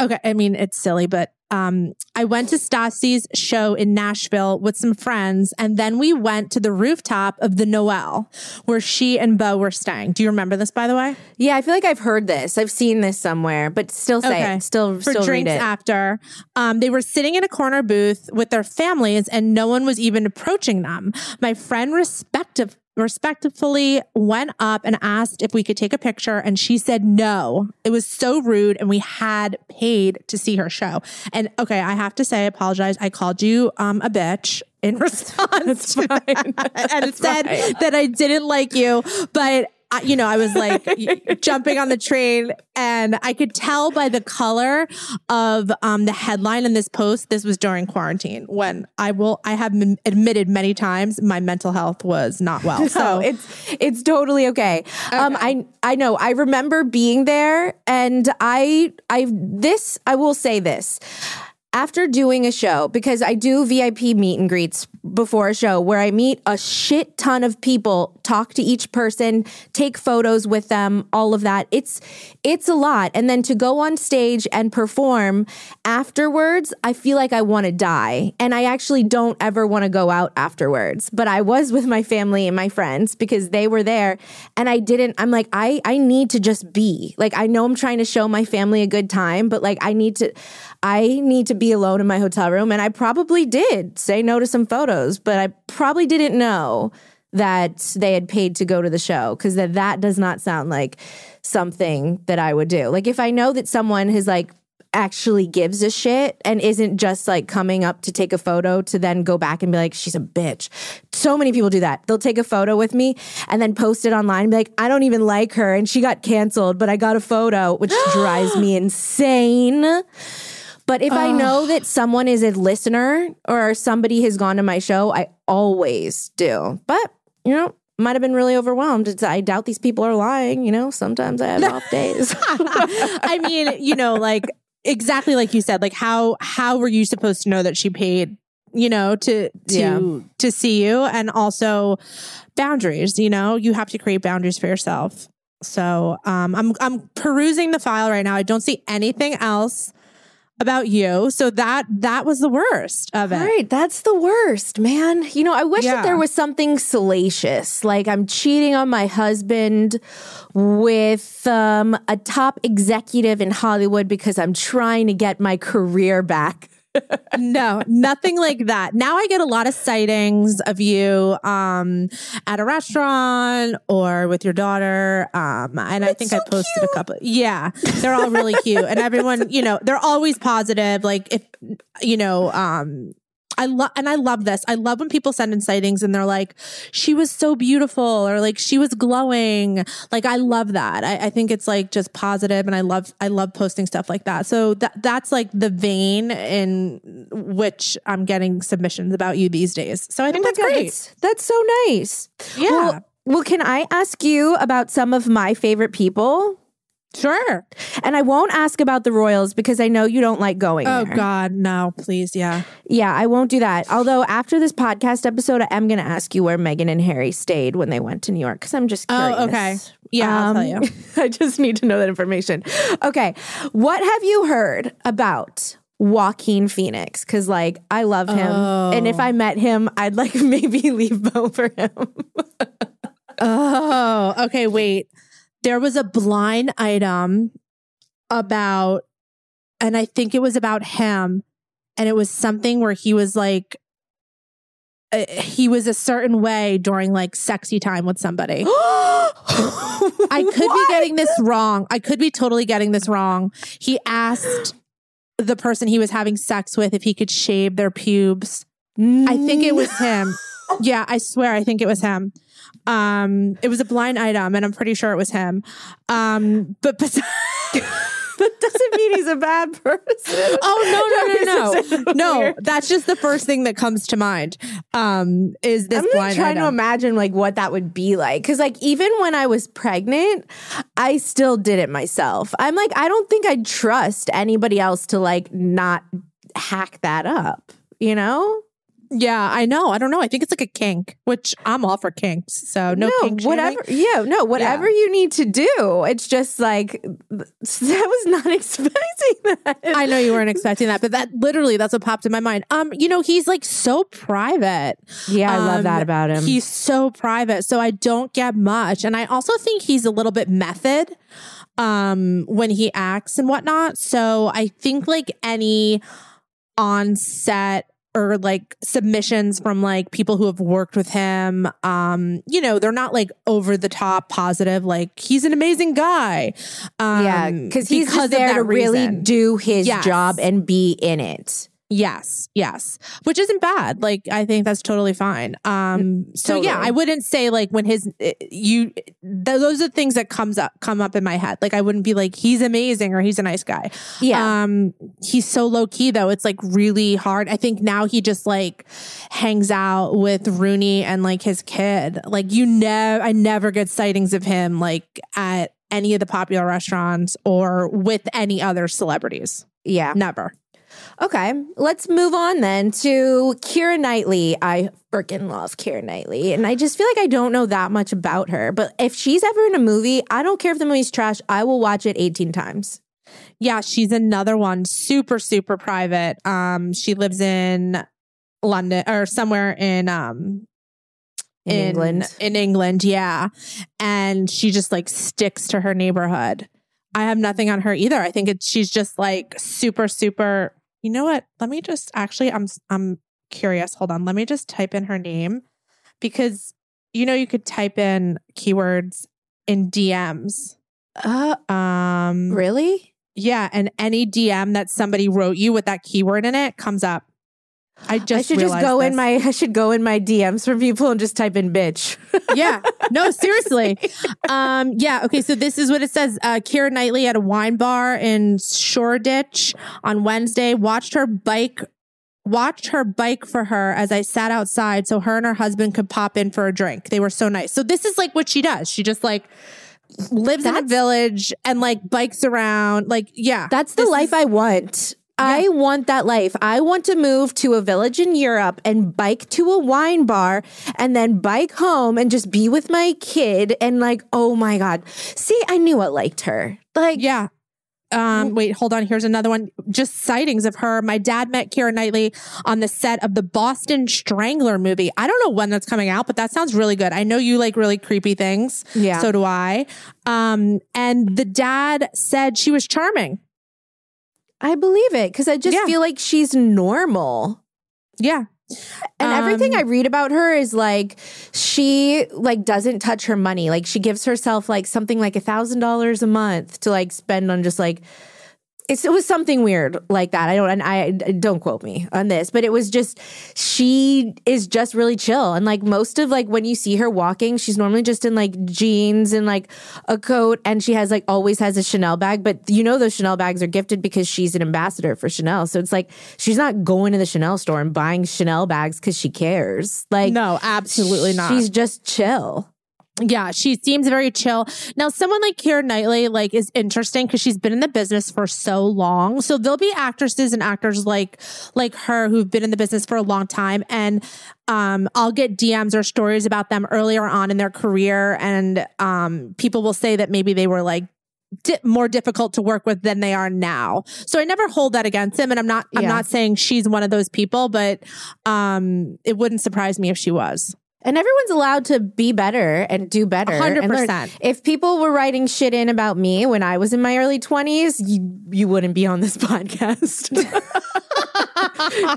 Okay, I mean it's silly, but um, I went to Stassi's show in Nashville with some friends, and then we went to the rooftop of the Noelle, where she and Beau were staying. Do you remember this, by the way? Yeah, I feel like I've heard this. I've seen this somewhere, but still say it. Still, for still drinks after. Um, they were sitting in a corner booth with their families, and no one was even approaching them. My friend respective respectfully went up and asked if we could take a picture and she said no. It was so rude and we had paid to see her show. And okay i have to say I apologize. I called you um a bitch in (laughs) response (laughs) and said that i didn't like you but you know, I was like (laughs) jumping on the train, and I could tell by the color of um, the headline in this post. This was during quarantine when I will, I have m- admitted many times my mental health was not well. (laughs) So So it's it's totally okay. Um, I I know. I remember being there, and I I this I will say this. After doing a show, because I do VIP meet and greets before a show where I meet a shit ton of people, talk to each person, take photos with them, all of that. It's it's a lot. And then to go on stage and perform afterwards, I feel like I want to die. And I actually don't ever want to go out afterwards. But I was with my family and my friends because they were there and I didn't I'm like I I need to just be. Like I know I'm trying to show my family a good time, but like I need to I need to be alone in my hotel room. And I probably did say no to some photos, but I probably didn't know that they had paid to go to the show because that, that does not sound like something that I would do. Like if I know that someone has like actually gives a shit and isn't just like coming up to take a photo to then go back and be like, she's a bitch. So many people do that. They'll take a photo with me and then post it online and be like, I don't even like her and she got canceled, but I got a photo, which drives me insane. But if I know that someone is a listener or somebody has gone to my show, I always do. But, you know, might have been really overwhelmed. It's, I doubt these people are lying. You know, sometimes I have off (laughs) days. I mean, you know, like exactly like you said, like how how were you supposed to know that she paid, you know, to to Yeah. to see you and also boundaries, you know, you have to create boundaries for yourself. So, um I'm I'm perusing the file right now. I don't see anything else about you. So that that was the worst of it. All right, that's the worst, man. You know, I wish Yeah. that there was something salacious, like I'm cheating on my husband with um, a top executive in Hollywood because I'm trying to get my career back. No, nothing like that. Now I get a lot of sightings of you um at a restaurant or with your daughter. Um and I think I posted a couple. Yeah. They're all really cute. And (laughs) everyone, you know, they're always positive. Like if you know, um I love and I love this. I love when people send in sightings and they're like, she was so beautiful or like she was glowing. Like I love that. I, I think it's like just positive and I love I love posting stuff like that. So that that's like the vein in which I'm getting submissions about you these days. So I think that's great. That's, that's so nice. Yeah. Well, well, can I ask you about some of my favorite people? Sure. And I won't ask about the Royals because I know you don't like going Oh there. God, no, please, yeah. Yeah, I won't do that. Although after this podcast episode, I am going to ask you where Meghan and Harry stayed when they went to New York because I'm just curious. Oh, okay. Yeah, I'll tell you. Um, (laughs) I just need to know that information. Okay, what have you heard about Joaquin Phoenix? Because like I love him, and if I oh. met him, I'd like (laughs) maybe leave (laughs) Beau for him. Oh, okay. Wait. There was a blind item about, and I think it was about him, and it was something where he was like, uh, he was a certain way during like sexy time with somebody. (gasps) I could be getting this wrong. I could be totally getting this wrong. He asked the person he was having sex with if he could shave their pubes. I think it was him. (laughs) Yeah, I swear I think it was him. Um it was a blind item and I'm pretty sure it was him. Um but, but (laughs) that doesn't mean he's a bad person. Oh no no no no. No, that's just the first thing that comes to mind. Um is this blind. I'm blind trying to imagine like what that would be like because like even when I was pregnant, I still did it myself. I'm like I don't think I'd trust anybody else to like not hack that up. You know? Yeah, I know. I don't know. I think it's like a kink, which I'm all for kinks. So no, kink shaming. whatever. Yeah, no, whatever you need to do. It's just like (laughs) that was not (laughs) expecting that. I know you weren't expecting that, but that literally that's what popped in my mind. Um, you know, he's like so private. yeah, I love Um, that about him. He's so private, so I don't get much, and I also think he's a little bit method um when he acts and whatnot. So I think like any on set or like submissions from like people who have worked with him um you know they're not like over the top positive like he's an amazing guy um yeah, because he's because there to really do his Yes. job and be in it. Yes, yes. Which isn't bad. Like I think that's totally fine. Um so yeah. I wouldn't say like when his eh, you th- those are things that comes up come up in my head. Like I wouldn't be like he's amazing or he's a nice guy. Yeah. Um he's so low key though. It's like really hard. I think now he just like hangs out with Rooney and like his kid. Like you never I never get sightings of him like at any of the popular restaurants or with any other celebrities. yeah. Never. Okay, let's move on then to Keira Knightley. I freaking love Keira Knightley, and I just feel like I don't know that much about her. But if she's ever in a movie, I don't care if the movie's trash. I will watch it 18 times. Yeah, she's another one, super, super private. Um, she lives in London or somewhere in um In England. In England, yeah. And she just like sticks to her neighborhood. I have nothing on her either. I think it's she's just like super, super. You know what? Let me just actually I'm I'm curious. Hold on. Let me just type in her name because you know you could type in keywords in DMs. Uh, Um really? yeah, and any DM that somebody wrote you with that keyword in it comes up. I just I should just go in my I should go in my DMs from people and just type in bitch. (laughs) yeah. No, seriously. Um, yeah. Okay. So this is what it says. Uh, Keira Knightley at a wine bar in Shoreditch on Wednesday watched her bike. Watched her bike for her as I sat outside so her and her husband could pop in for a drink. They were so nice. So this is like what she does. She just like lives in a village and like bikes around. Like, yeah. That's the life is- I want. I want that life. I want to move to a village in Europe and bike to a wine bar and then bike home and just be with my kid and like, oh my God. See, I knew I liked her. Like, Yeah. Um, wait, hold on. Here's another one. Just sightings of her. My dad met Keira Knightley on the set of the Boston Strangler movie. I don't know when that's coming out, but that sounds really good. I know you like really creepy things. Yeah. So do I. Um, and the dad said she was charming. I believe it because I just Yeah. feel like she's normal. Yeah. And everything Um, I read about her is like she like doesn't touch her money. Like she gives herself like something like a thousand dollars a month to like spend on just like it was something weird like that. I don't and I don't quote me on this, but it was just she is just really chill and like most of like when you see her walking, she's normally just in like jeans and like a coat and she has like always has a Chanel bag, but you know those Chanel bags are gifted because she's an ambassador for Chanel. So it's like she's not going to the Chanel store and buying Chanel bags cuz she cares. Like No, absolutely not. She's just chill. Yeah, she seems very chill. Now, someone like Keira Knightley, like, is interesting because she's been in the business for so long. So there'll be actresses and actors like like her who've been in the business for a long time, and um, I'll get DMs or stories about them earlier on in their career, and um, people will say that maybe they were like di- more difficult to work with than they are now. So I never hold that against them, and I'm not I'm Yeah. not saying she's one of those people, but um, it wouldn't surprise me if she was. And everyone's allowed to be better and do better. 100%. If people were writing shit in about me when I was in my early 20s, you, you wouldn't be on this (laughs) podcast. (laughs)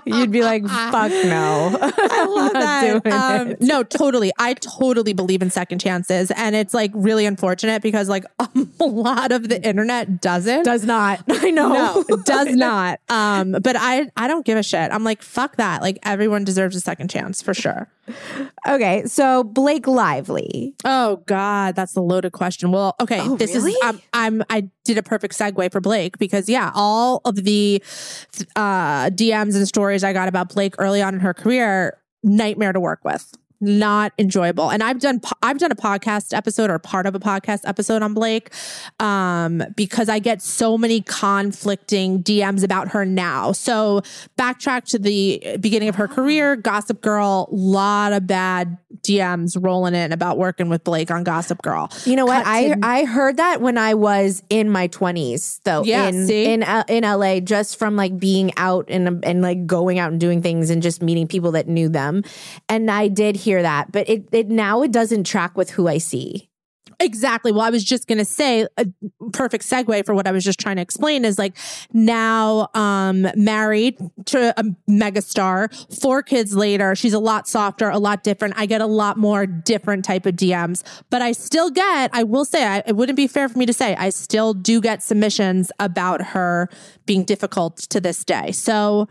You'd be like, fuck no. I love (laughs) that. Um, no, totally. I totally believe in second chances. And it's like really unfortunate because like (laughs) a lot of the internet doesn't. Does not. (laughs) I know. no, does not. Um, but I I don't give a shit. I'm like, fuck that. Like everyone deserves a second chance for sure. Okay, so Blake Lively. Oh God, that's a loaded question. Well, okay, Oh, this really? is I'm, I'm I did a perfect segue for Blake because yeah, all of the uh, DMs and stories I got about Blake early on in her career, nightmare to work with. Not enjoyable, and I've done I've done a podcast episode or part of a podcast episode on Blake, um, because I get so many conflicting DMs about her now. So backtrack to the beginning of her career, Gossip Girl, lot of bad DMs rolling in about working with Blake on Gossip Girl. You know what? Cut I to- I heard that when I was in my 20s though Yeah, in see? in L- in LA just from like being out and and like going out and doing things and just meeting people that knew them. And I did hear that, but it it now it doesn't track with who I see. Exactly. Well, I was just going to say a perfect segue for what I was just trying to explain is like now um married to a megastar, four kids later, she's a lot softer, a lot different. I get a lot more different type of DMs, but I still get, I will say, I, it wouldn't be fair for me to say, I still do get submissions about her being difficult to this day. So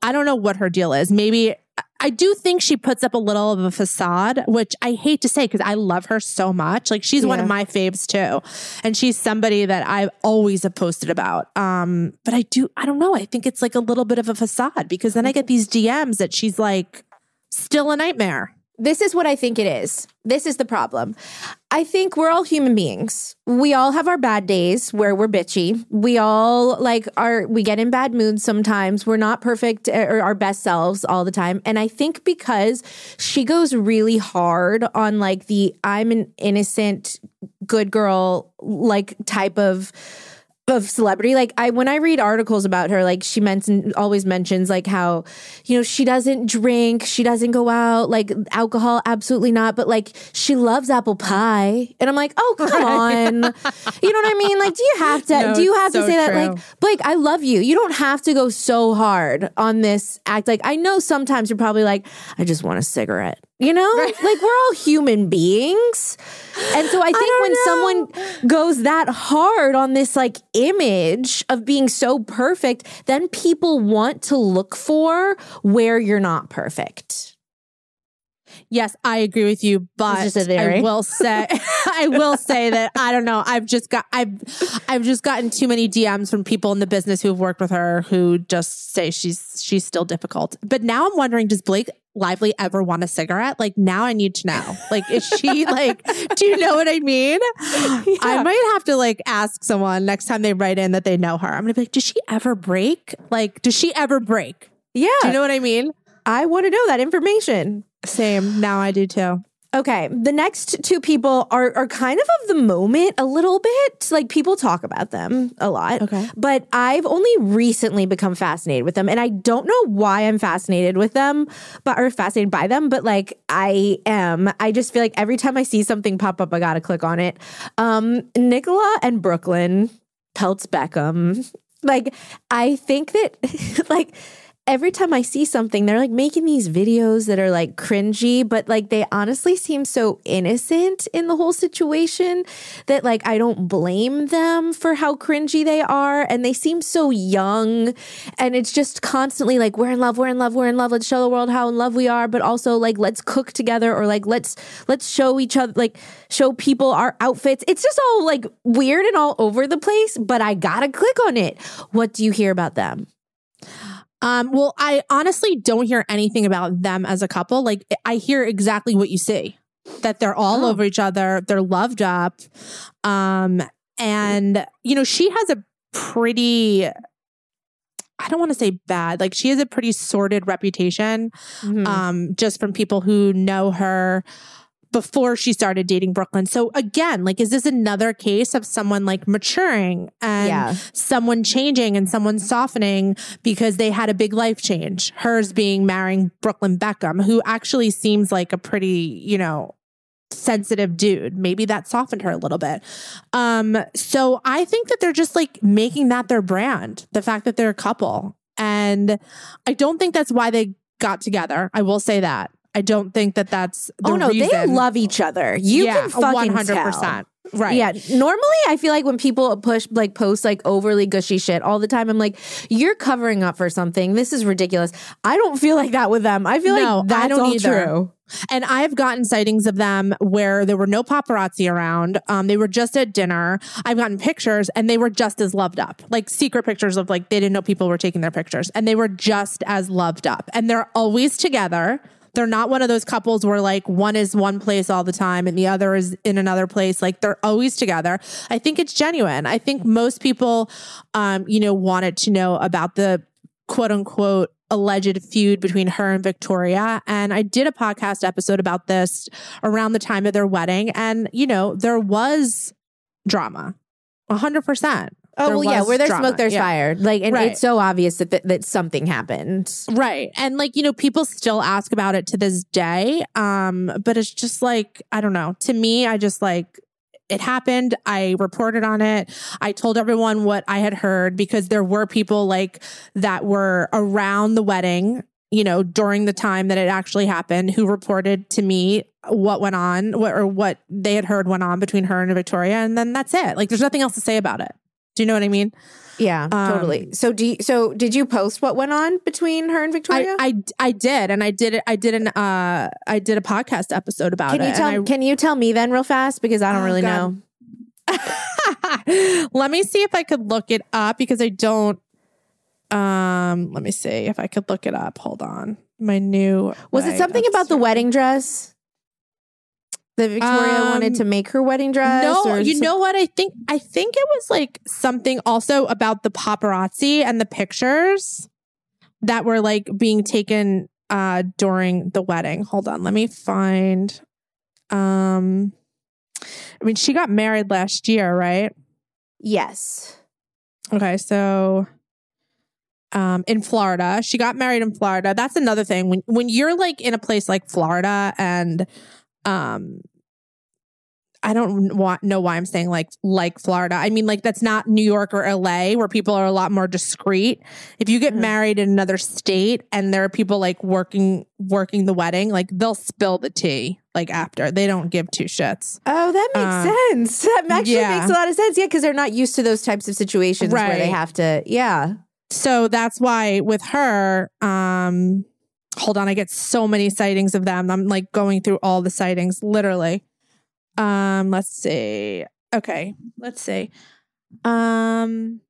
I don't know what her deal is. Maybe I do think she puts up a little of a facade, which I hate to say because I love her so much. Like she's one of my faves too. And she's somebody that I always have posted about. Um, but I do, I don't know. I think it's like a little bit of a facade because then I get these DMs that she's like still a nightmare. This is what I think it is. This is the problem. I think we're all human beings. We all have our bad days where we're bitchy. We all like are we get in bad moods sometimes. We're not perfect eh, or our best selves all the time. And I think because she goes really hard on like the I'm an innocent good girl like type of of celebrity. Like i when i read articles about her like she mentioned always mentions like how you know she doesn't drink she doesn't go out like alcohol absolutely not but like she loves apple pie. And i'm like oh come on. You know what i mean? Like do you have to (laughs) No, do you have to so say that? True. like blake i love you. You don't have to go so hard on this act. Like i know sometimes you're probably like i just want a cigarette you know like we're all human beings and so i think when someone goes that hard on this like image of being so perfect then people want to look for where you're not perfect Yes, I agree with you, but just a theory. I will say (laughs) I will say that I don't know. I've just got I've I've just gotten too many DMs from people in the business who've worked with her who just say she's she's still difficult. But now I'm wondering, does Blake Lively ever want a cigarette? Like now I need to know. Like is she (laughs) like do you know what I mean? I might have to like ask someone next time they write in that they know her. I'm gonna be like, does she ever break? Like, does she ever break? yeah Do you know what I mean? i want to know that information Same. Now I do too. Okay, the next two people are are kind of of the moment a little bit. Like people talk about them a lot. Okay. But I've only recently become fascinated with them and I don't know why I'm fascinated with them, but or fascinated by them, but like I am. I just feel like every time I see something pop up I got to click on it. Um Nicola and Brooklyn Peltz Beckham. Like I think that (laughs) like every time I see something, they're like making these videos that are like cringy, but like they honestly seem so innocent in the whole situation that like I don't blame them for how cringy they are. And they seem so young. And it's just constantly like, we're in love, we're in love, we're in love. Let's show the world how in love we are. But also like, let's cook together or like, let's, let's show each other, like, show people our outfits. It's just all like weird and all over the place, but I gotta click on it. What do you hear about them? Um, well, I honestly don't hear anything about them as a couple. Like I hear exactly what you see. That they're all Oh. over each other, they're loved up. Um, and you know, she has a pretty I don't want to say bad, like she has a pretty sordid reputation. Mhm. um, just from people who know her before she started dating Brooklyn. So again, like, is this another case of someone like maturing and Yeah. someone changing and someone softening because they had a big life change? Hers being marrying Brooklyn Beckham, who actually seems like a pretty, you know, sensitive dude. Maybe that softened her a little bit. Um, so I think that they're just like making that their brand, the fact that they're a couple. And I don't think that's why they got together. I will say that. I don't think that that's the oh no, they love each other. You yeah, can fucking 100%. tell. Right. Yeah. Normally, I feel like when people push like post like overly gushy shit all the time, I'm like, you're covering up for something. This is ridiculous. I don't feel like that with them. I feel No, like that's don't all either. true. And I've gotten sightings of them where there were no paparazzi around. Um, they were just at dinner. I've gotten pictures and they were just as loved up, like secret pictures of like they didn't know people were taking their pictures and they were just as loved up. And they're always together. They're not one of those couples where like one is one place all the time and the other is in another place. Like they're always together. I think it's genuine. I think most people, um, you know, wanted to know about the quote unquote alleged feud between her and Victoria. And I did a podcast episode about this around the time of their wedding. And, you know, there was drama. a hundred percent. Oh There well, yeah. Where there's drama. smoke, there's Yeah. fire. Like, and Right. it's so obvious that, that that something happened. Right. And like, you know, people still ask about it to this day. Um, but it's just like, I don't know. To me, I just like it happened. I reported on it. I told everyone what I had heard because there were people like that were around the wedding, you know, during the time that it actually happened who reported to me what went on what, or what they had heard went on between her and Victoria. And then that's it. Like, there's nothing else to say about it. Do you know what I mean? Yeah, totally. Um, So do you, so did you post what went on between her and Victoria? I, I I did, and I did it. I did an uh, I did a podcast episode about can it. you tell and can you tell me then real fast because I don't Oh, really God. know. (laughs) Let me see if I could look it up because I don't. Um, let me see if I could look it up. Hold on. my new. Was it something about the wedding dress? That Victoria Um, wanted to make her wedding dress? No, you some- know what? I think I think it was like something also about the paparazzi and the pictures that were like being taken uh during the wedding. Hold on, let me find. Um, I mean, she got married last year, right? Yes. Okay, so um in Florida. She got married in Florida. That's another thing. When when you're like in a place like Florida and um I don't want know why I'm saying like like Florida. I mean like that's not New York or LA where people are a lot more discreet. If you get Mhm. married in another state and there are people like working working the wedding, like they'll spill the tea like after. They don't give two shits. Oh, that makes Uh, sense. (laughs) That actually yeah. makes a lot of sense. Yeah, because they're not used to those types of situations where they have to. Yeah. so that's why with her um hold on i get so many sightings of them i'm like going through all the sightings literally um let's see okay let's see um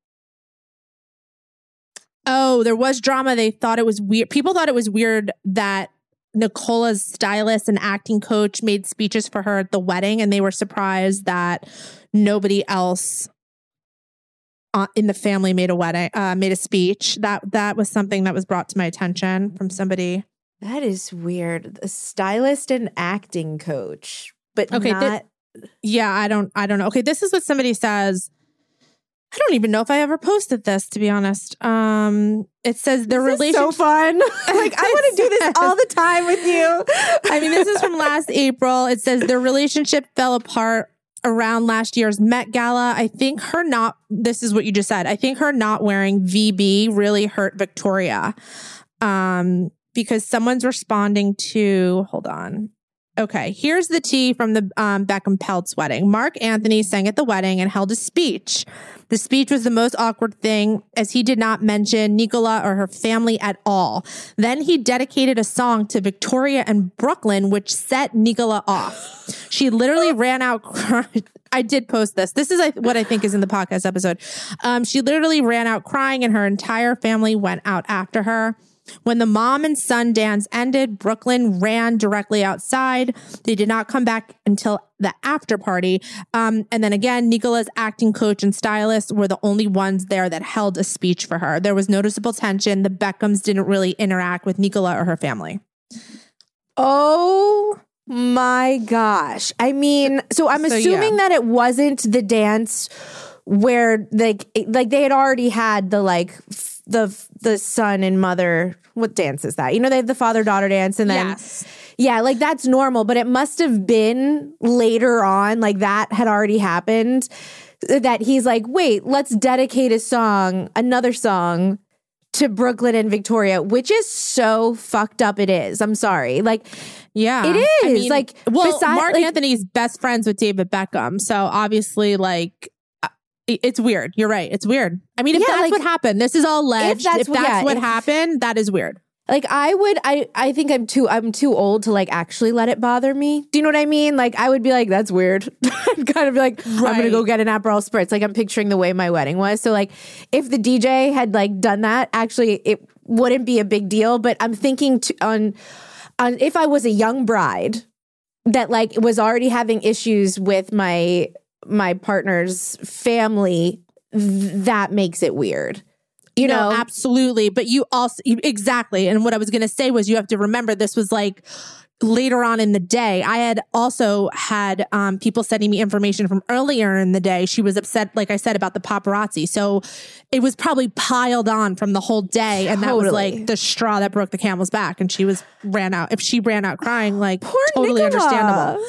oh there was drama they thought it was weird people thought it was weird that Nicola's stylist and acting coach made speeches for her at the wedding, and they were surprised that nobody else uh, in the family made a wedding uh, made a speech. That that was something that was brought to my attention from somebody. That is weird. A stylist and acting coach, but Okay, not. that- Yeah, I don't I don't know. Okay, this is what somebody says. I don't even know if I ever posted this to be honest. Um it says the This is relationship so fun. (laughs) like I want to do this all the time with you. I mean, this is from last (laughs) April. It says their relationship fell apart around last year's Met Gala. I think her not, this is what you just said. I think her not wearing VB really hurt Victoria. Um, because someone's responding to, hold on. Okay, here's the tea from the um, Beckham Peltz wedding. Marc Anthony sang at the wedding and held a speech. The speech was the most awkward thing as he did not mention Nicola or her family at all. Then he dedicated a song to Victoria and Brooklyn, which set Nicola off. She literally (laughs) ran out crying. I did post this. This is what I think is in the podcast episode. Um, she literally ran out crying, and her entire family went out after her. When the mom and son dance ended, Brooklyn ran directly outside. They did not come back until the after party. Um, and then again, Nicola's acting coach and stylist were the only ones there that held a speech for her. There was noticeable tension. The Beckhams didn't really interact with Nicola or her family. Oh my gosh. I mean, so I'm So, assuming yeah. that it wasn't the dance where like like they had already had the like the the son and mother what dance is that? You know they have the father daughter dance and then Yes. yeah, like that's normal, but it must have been later on like that had already happened that he's like, "Wait, let's dedicate a song, another song to Brooklyn and Victoria, which is so fucked up it is. I'm sorry. Like Yeah, It is. I is, like, well, beside- Marc like- Anthony's best friends with David Beckham, so obviously, like, it's weird. You're right. It's weird. I mean, if Yeah, that's like, what happened, this is all alleged. If that's that's, what- yeah, what if- happened, that is weird. like I would I I think I'm too I'm too old to like actually let it bother me. Do you know what I mean? Like I would be like that's weird. (laughs) I'd kind of be like I'm going to go get an Aperol spritz. Like I'm picturing the way my wedding was. So like if the DJ had like done that, actually it wouldn't be a big deal, but I'm thinking to, on on if I was a young bride that like was already having issues with my my partner's family, th- that makes it weird. You No, know, absolutely. But you also exactly. And what I was going to say was you have to remember this was like later on in the day. I had also had um, people sending me information from earlier in the day. She was upset, like I said, about the paparazzi. So it was probably piled on from the whole day, and that was like the straw that broke the camel's back. And she was ran out. If she ran out crying, like totally Nicola. understandable.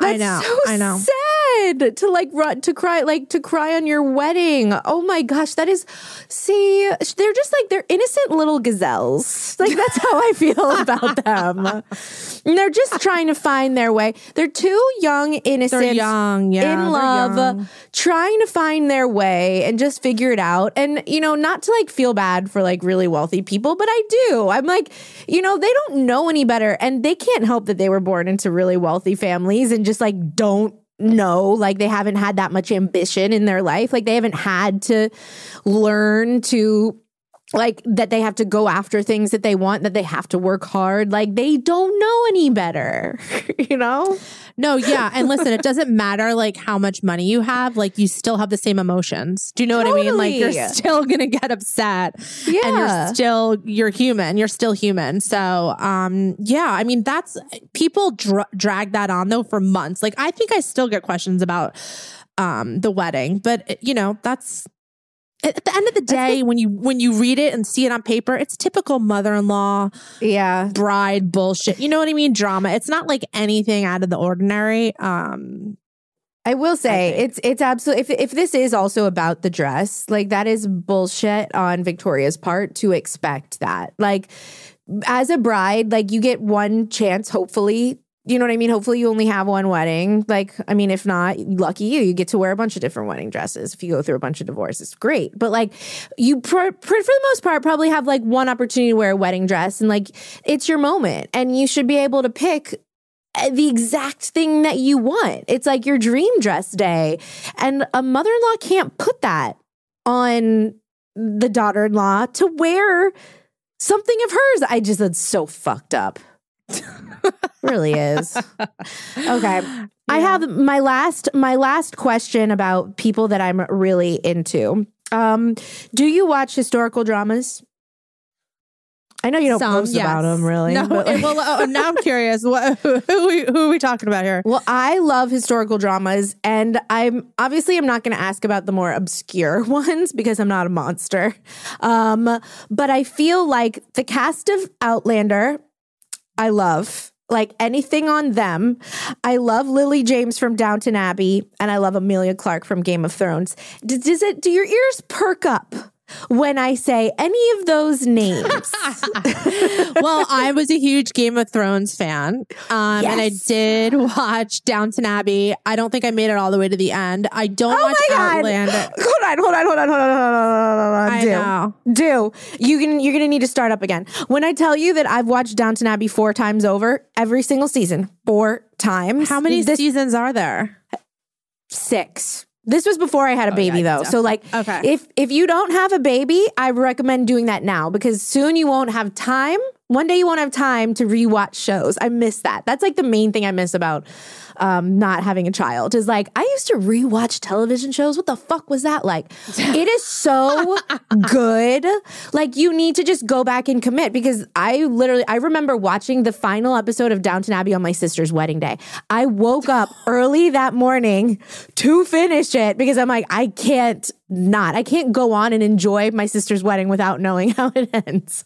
I That's know. so I know. sad to like run to cry like to cry on your wedding. Oh my gosh, that is see, they're just like they're innocent little gazelles. Like that's how I feel (laughs) about them. And they're just trying to find their way. They're two young innocent, They're young, yeah, in love, young. trying to find their way and just figure it out. And you know, not to like feel bad for like really wealthy people, but I do. I'm like, you know, they don't know any better and they can't help that they were born into really wealthy families and just like don't know like they haven't had that much ambition in their life. Like they haven't had to learn to like that they have to go after things that they want, that they have to work hard. Like they don't know any better, (laughs) you know? No, yeah. And listen, it doesn't matter like how much money you have, like you still have the same emotions. Do you know what I mean? Like you're still gonna get upset. yeah. And you're still you're human. You're still human. So um yeah, I mean that's people dra- drag that on though for months. Like I think I still get questions about um the wedding, but you know, that's at the end of the day, when you when you read it and see it on paper, it's typical mother-in-law Yeah. bride bullshit. You know what I mean? Drama. It's not like anything out of the ordinary. Um, I will say think. it's it's absolutely if if this is also about the dress, like that is bullshit on Victoria's part to expect that. Like as a bride, like you get one chance, hopefully. You know what I mean? Hopefully you only have one wedding. Like, I mean, if not, lucky you, you get to wear a bunch of different wedding dresses. If you go through a bunch of divorces, great. But like, you pr- pr- for the most part probably have like one opportunity to wear a wedding dress, and like it's your moment, and you should be able to pick uh, the exact thing that you want. It's like your dream dress day. And a mother in law can't put that on the daughter in law to wear something of hers. I just, it's so fucked up. Really is. Okay. I have my last my last question about people that I'm really into. Um, do you watch historical dramas? I know you don't some, post about them really. No, but, (laughs) like- well, oh, now I'm curious. What, (laughs) who, who, who are we talking about here? Well, I love historical dramas, and I'm obviously I'm not going to ask about the more obscure (laughs) ones because I'm not a monster. Um, but I feel like the cast of Outlander, I love. Like anything on them. I love Lily James from Downton Abbey, and I love Emilia Clarke from Game of Thrones. D- Does it? Do your ears perk up when I say any of those names? (laughs) well, I was a huge Game of Thrones fan, um, and I did watch Downton Abbey. I don't think I made it all the way to the end. I don't Oh watch my God. Outlander. Hold on, hold on, hold on, hold on, hold on, hold on, hold on. I Do. know. Do you can you're gonna need to start up again. When I tell you that I've watched Downton Abbey four times over, every single season, four times. How many This seasons are there? six. This was before I had a baby yeah, though. So like Okay. if if you don't have a baby, I recommend doing that now because soon you won't have time. One day you won't have time to rewatch shows. I miss that. That's like the main thing I miss about um, not having a child is like I used to rewatch television shows. What the fuck was that like? it is so (laughs) good. Like you need to just go back and commit because I literally I remember watching the final episode of Downton Abbey on my sister's wedding day. I woke up (laughs) early that morning to finish it because I'm like I can't not. I can't go on and enjoy my sister's wedding without knowing (laughs) how it ends.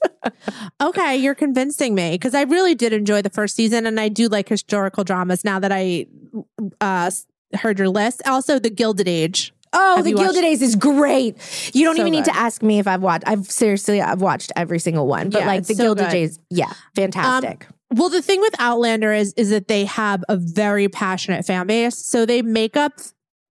Okay, you're convincing me because I really did enjoy the first season, and I do like historical dramas. Now that I uh, heard your list, also the Gilded Age. Oh, Have The Gilded Age is great. You don't So even need to ask me if I've watched. I've seriously I've watched every single one. But Yeah, like The so Gilded good. Age, yeah, fantastic. Well, the thing with Outlander is is that they have a very passionate fan base, so they make up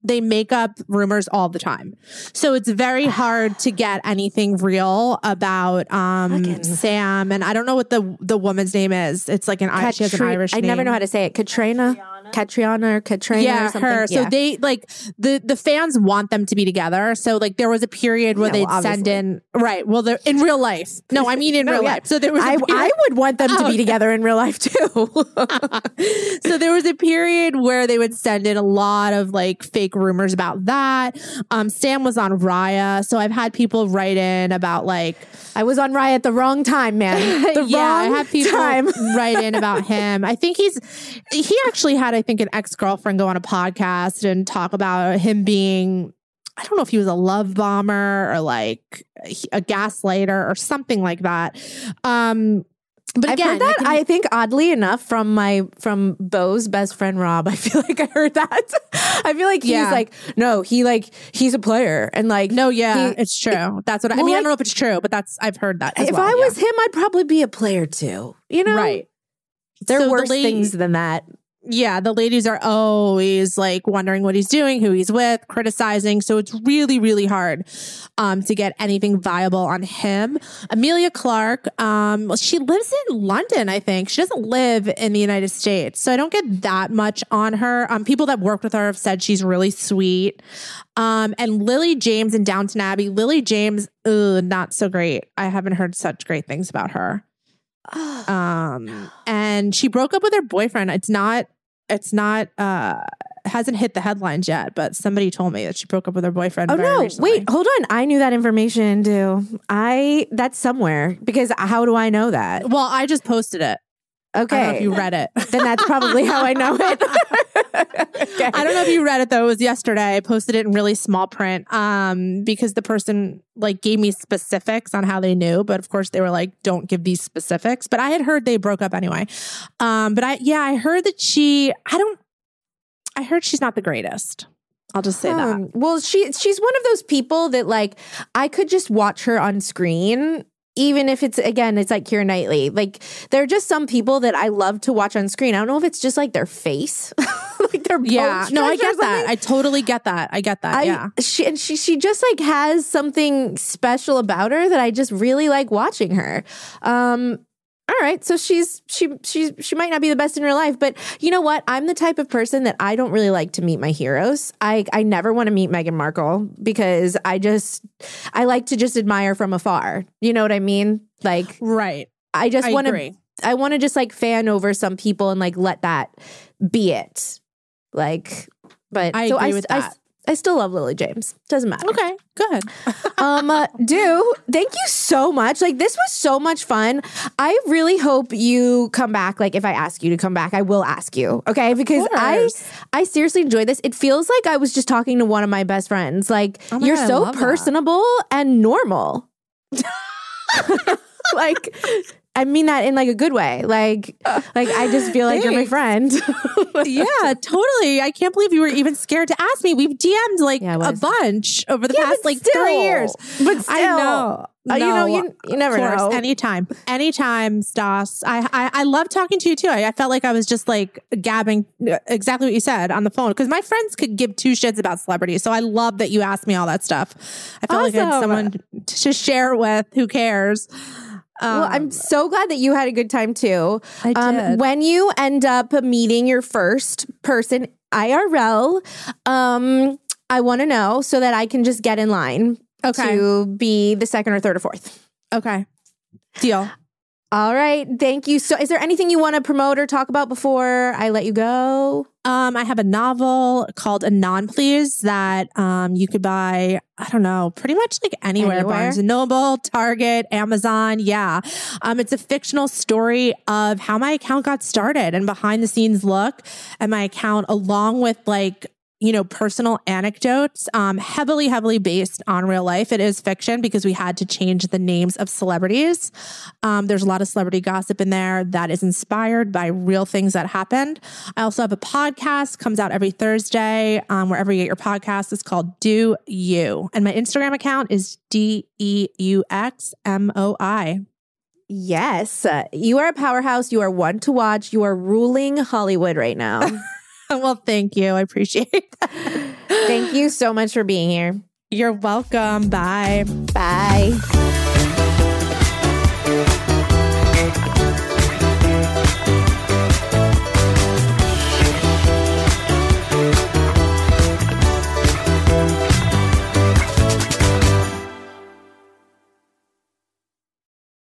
they make up rumors all the time. So it's very (sighs) hard to get anything real about um Fucking- Sam and I don't know what the the woman's name is. It's like an I she has an Irish I never know how to say it. Katrina, Katriana, or Katrina, yeah, or something. her. So Yeah. they like the the fans want them to be together. So like there was a period where Yeah, they'd well, send in right. Well, they're in real life. No, I mean in (laughs) No, real yeah. life. So there was. a I, period- I would want them to Oh, be (laughs) together in real life too. (laughs) so there was a period where they would send in a lot of like fake rumors about that. Um, Sam was on Raya, so I've had people write in about like I was on Rye at the wrong time, man. The yeah, I wrong had people time. write in about him. I think he's he actually had I think an ex girlfriend go on a podcast and talk about him being. I don't know if he was a love bomber or like a gaslighter or something like that. Um, but I've again, heard that. can- I think oddly enough from my from Beau's best friend Rob. (laughs) I feel like I heard that. I feel like he's Yeah. like no, he like he's a player and like no, yeah, he- it's true. That's what I Well, mean. I don't know if it's true, but that's I've heard that. As if well, I yeah. was him, I'd probably be a player too. You know, right, There So are the worse lady- things than that. Yeah, the ladies are always like wondering what he's doing, who he's with, criticizing. So it's really, really hard um, to get anything viable on him. Emilia Clarke, um, she lives in London, I think. She doesn't live in the United States. So I don't get that much on her. Um, people that worked with her have said she's really sweet. Um, and Lily James in Downton Abbey. Lily James, ugh, not so great. I haven't heard such great things about her. Um, and she broke up with her boyfriend. It's not, it's not, uh, hasn't hit the headlines yet, but somebody told me that she broke up with her boyfriend. Oh very no! recently. Wait, hold on. I knew that information too. I that's somewhere because how do I know that? Well, I just posted it. Okay, I don't know if you read it. then that's probably how I know it. (laughs) okay. I don't know if you read it though. It was yesterday. I posted it in really small print um, because the person like gave me specifics on how they knew, but of course they were like, "Don't give these specifics." But I had heard they broke up anyway. Um, but I yeah, I heard that she. I don't. I heard she's not the greatest. I'll just say that. Um, well, she she's one of those people that like I could just watch her on screen. Even if it's again, it's like Keira Knightley. Like there are just some people that I love to watch on screen. I don't know if it's just like their face, (laughs) like their Yeah, no, I get that. I totally get that. I get that. I yeah. she and she she just like has something special about her that I just really like watching her. Um all right, so she's she she's she might not be the best in real life, but you know what? I'm the type of person that I don't really like to meet my heroes. I I never want to meet Meghan Markle because I just I like to just admire from afar. You know what I mean? Like Right. I just want to. I want to just like fan over some people and like let that be it. Like, but I so agree I, with that. I still love Lily James. Doesn't matter. Okay. Good. (laughs) Um, uh, do thank you so much. Like this was so much fun. I really hope you come back. Like if I ask you to come back, I will ask you. Okay, because I. I seriously enjoyed this. It feels like I was just talking to one of my best friends. Like Oh you're God, so love that. personable and normal. (laughs) like I mean that in like a good way. Like like I just feel like you're my friend. (laughs) yeah, totally. I can't believe you were even scared to ask me. We've DM'd like Yeah, a bunch over the Yeah, past like still. three years. But still. I know. Uh, you know, No, you, you never course, know. anytime, anytime, Stas. I, I I love talking to you too. I, I felt like I was just like gabbing uh, exactly what you said on the phone because my friends could give two shits about celebrities. So I love that you asked me all that stuff. I felt like I had someone to share with. Who cares? Well, I'm Um, so glad that you had a good time too. I Um, did. when you end up meeting your first person IRL, um, I want to know so that I can just get in line Okay. to be the second or third or fourth. okay. Deal. All right. Thank you. So, is there anything you want to promote or talk about before I let you go? Um, I have a novel called Anon Please that um you could buy, I don't know, pretty much like anywhere, Anywhere? Barnes and Noble, Target, Amazon. Yeah. Um, it's a fictional story of how my account got started and behind the scenes look at my account along with like you know, personal anecdotes, um, heavily, heavily based on real life. It is fiction because we had to change the names of celebrities. Um, there's a lot of celebrity gossip in there that is inspired by real things that happened. I also have a podcast, comes out every Thursday, um, wherever you get your podcast. It's called Deux U. And my Instagram account is D E U X M O I. Yes. Uh, you are a powerhouse. You are one to watch. You are ruling Hollywood right now. (laughs) (laughs) Well, thank you. I appreciate that. Thank you so much for being here. You're welcome. Bye. Bye.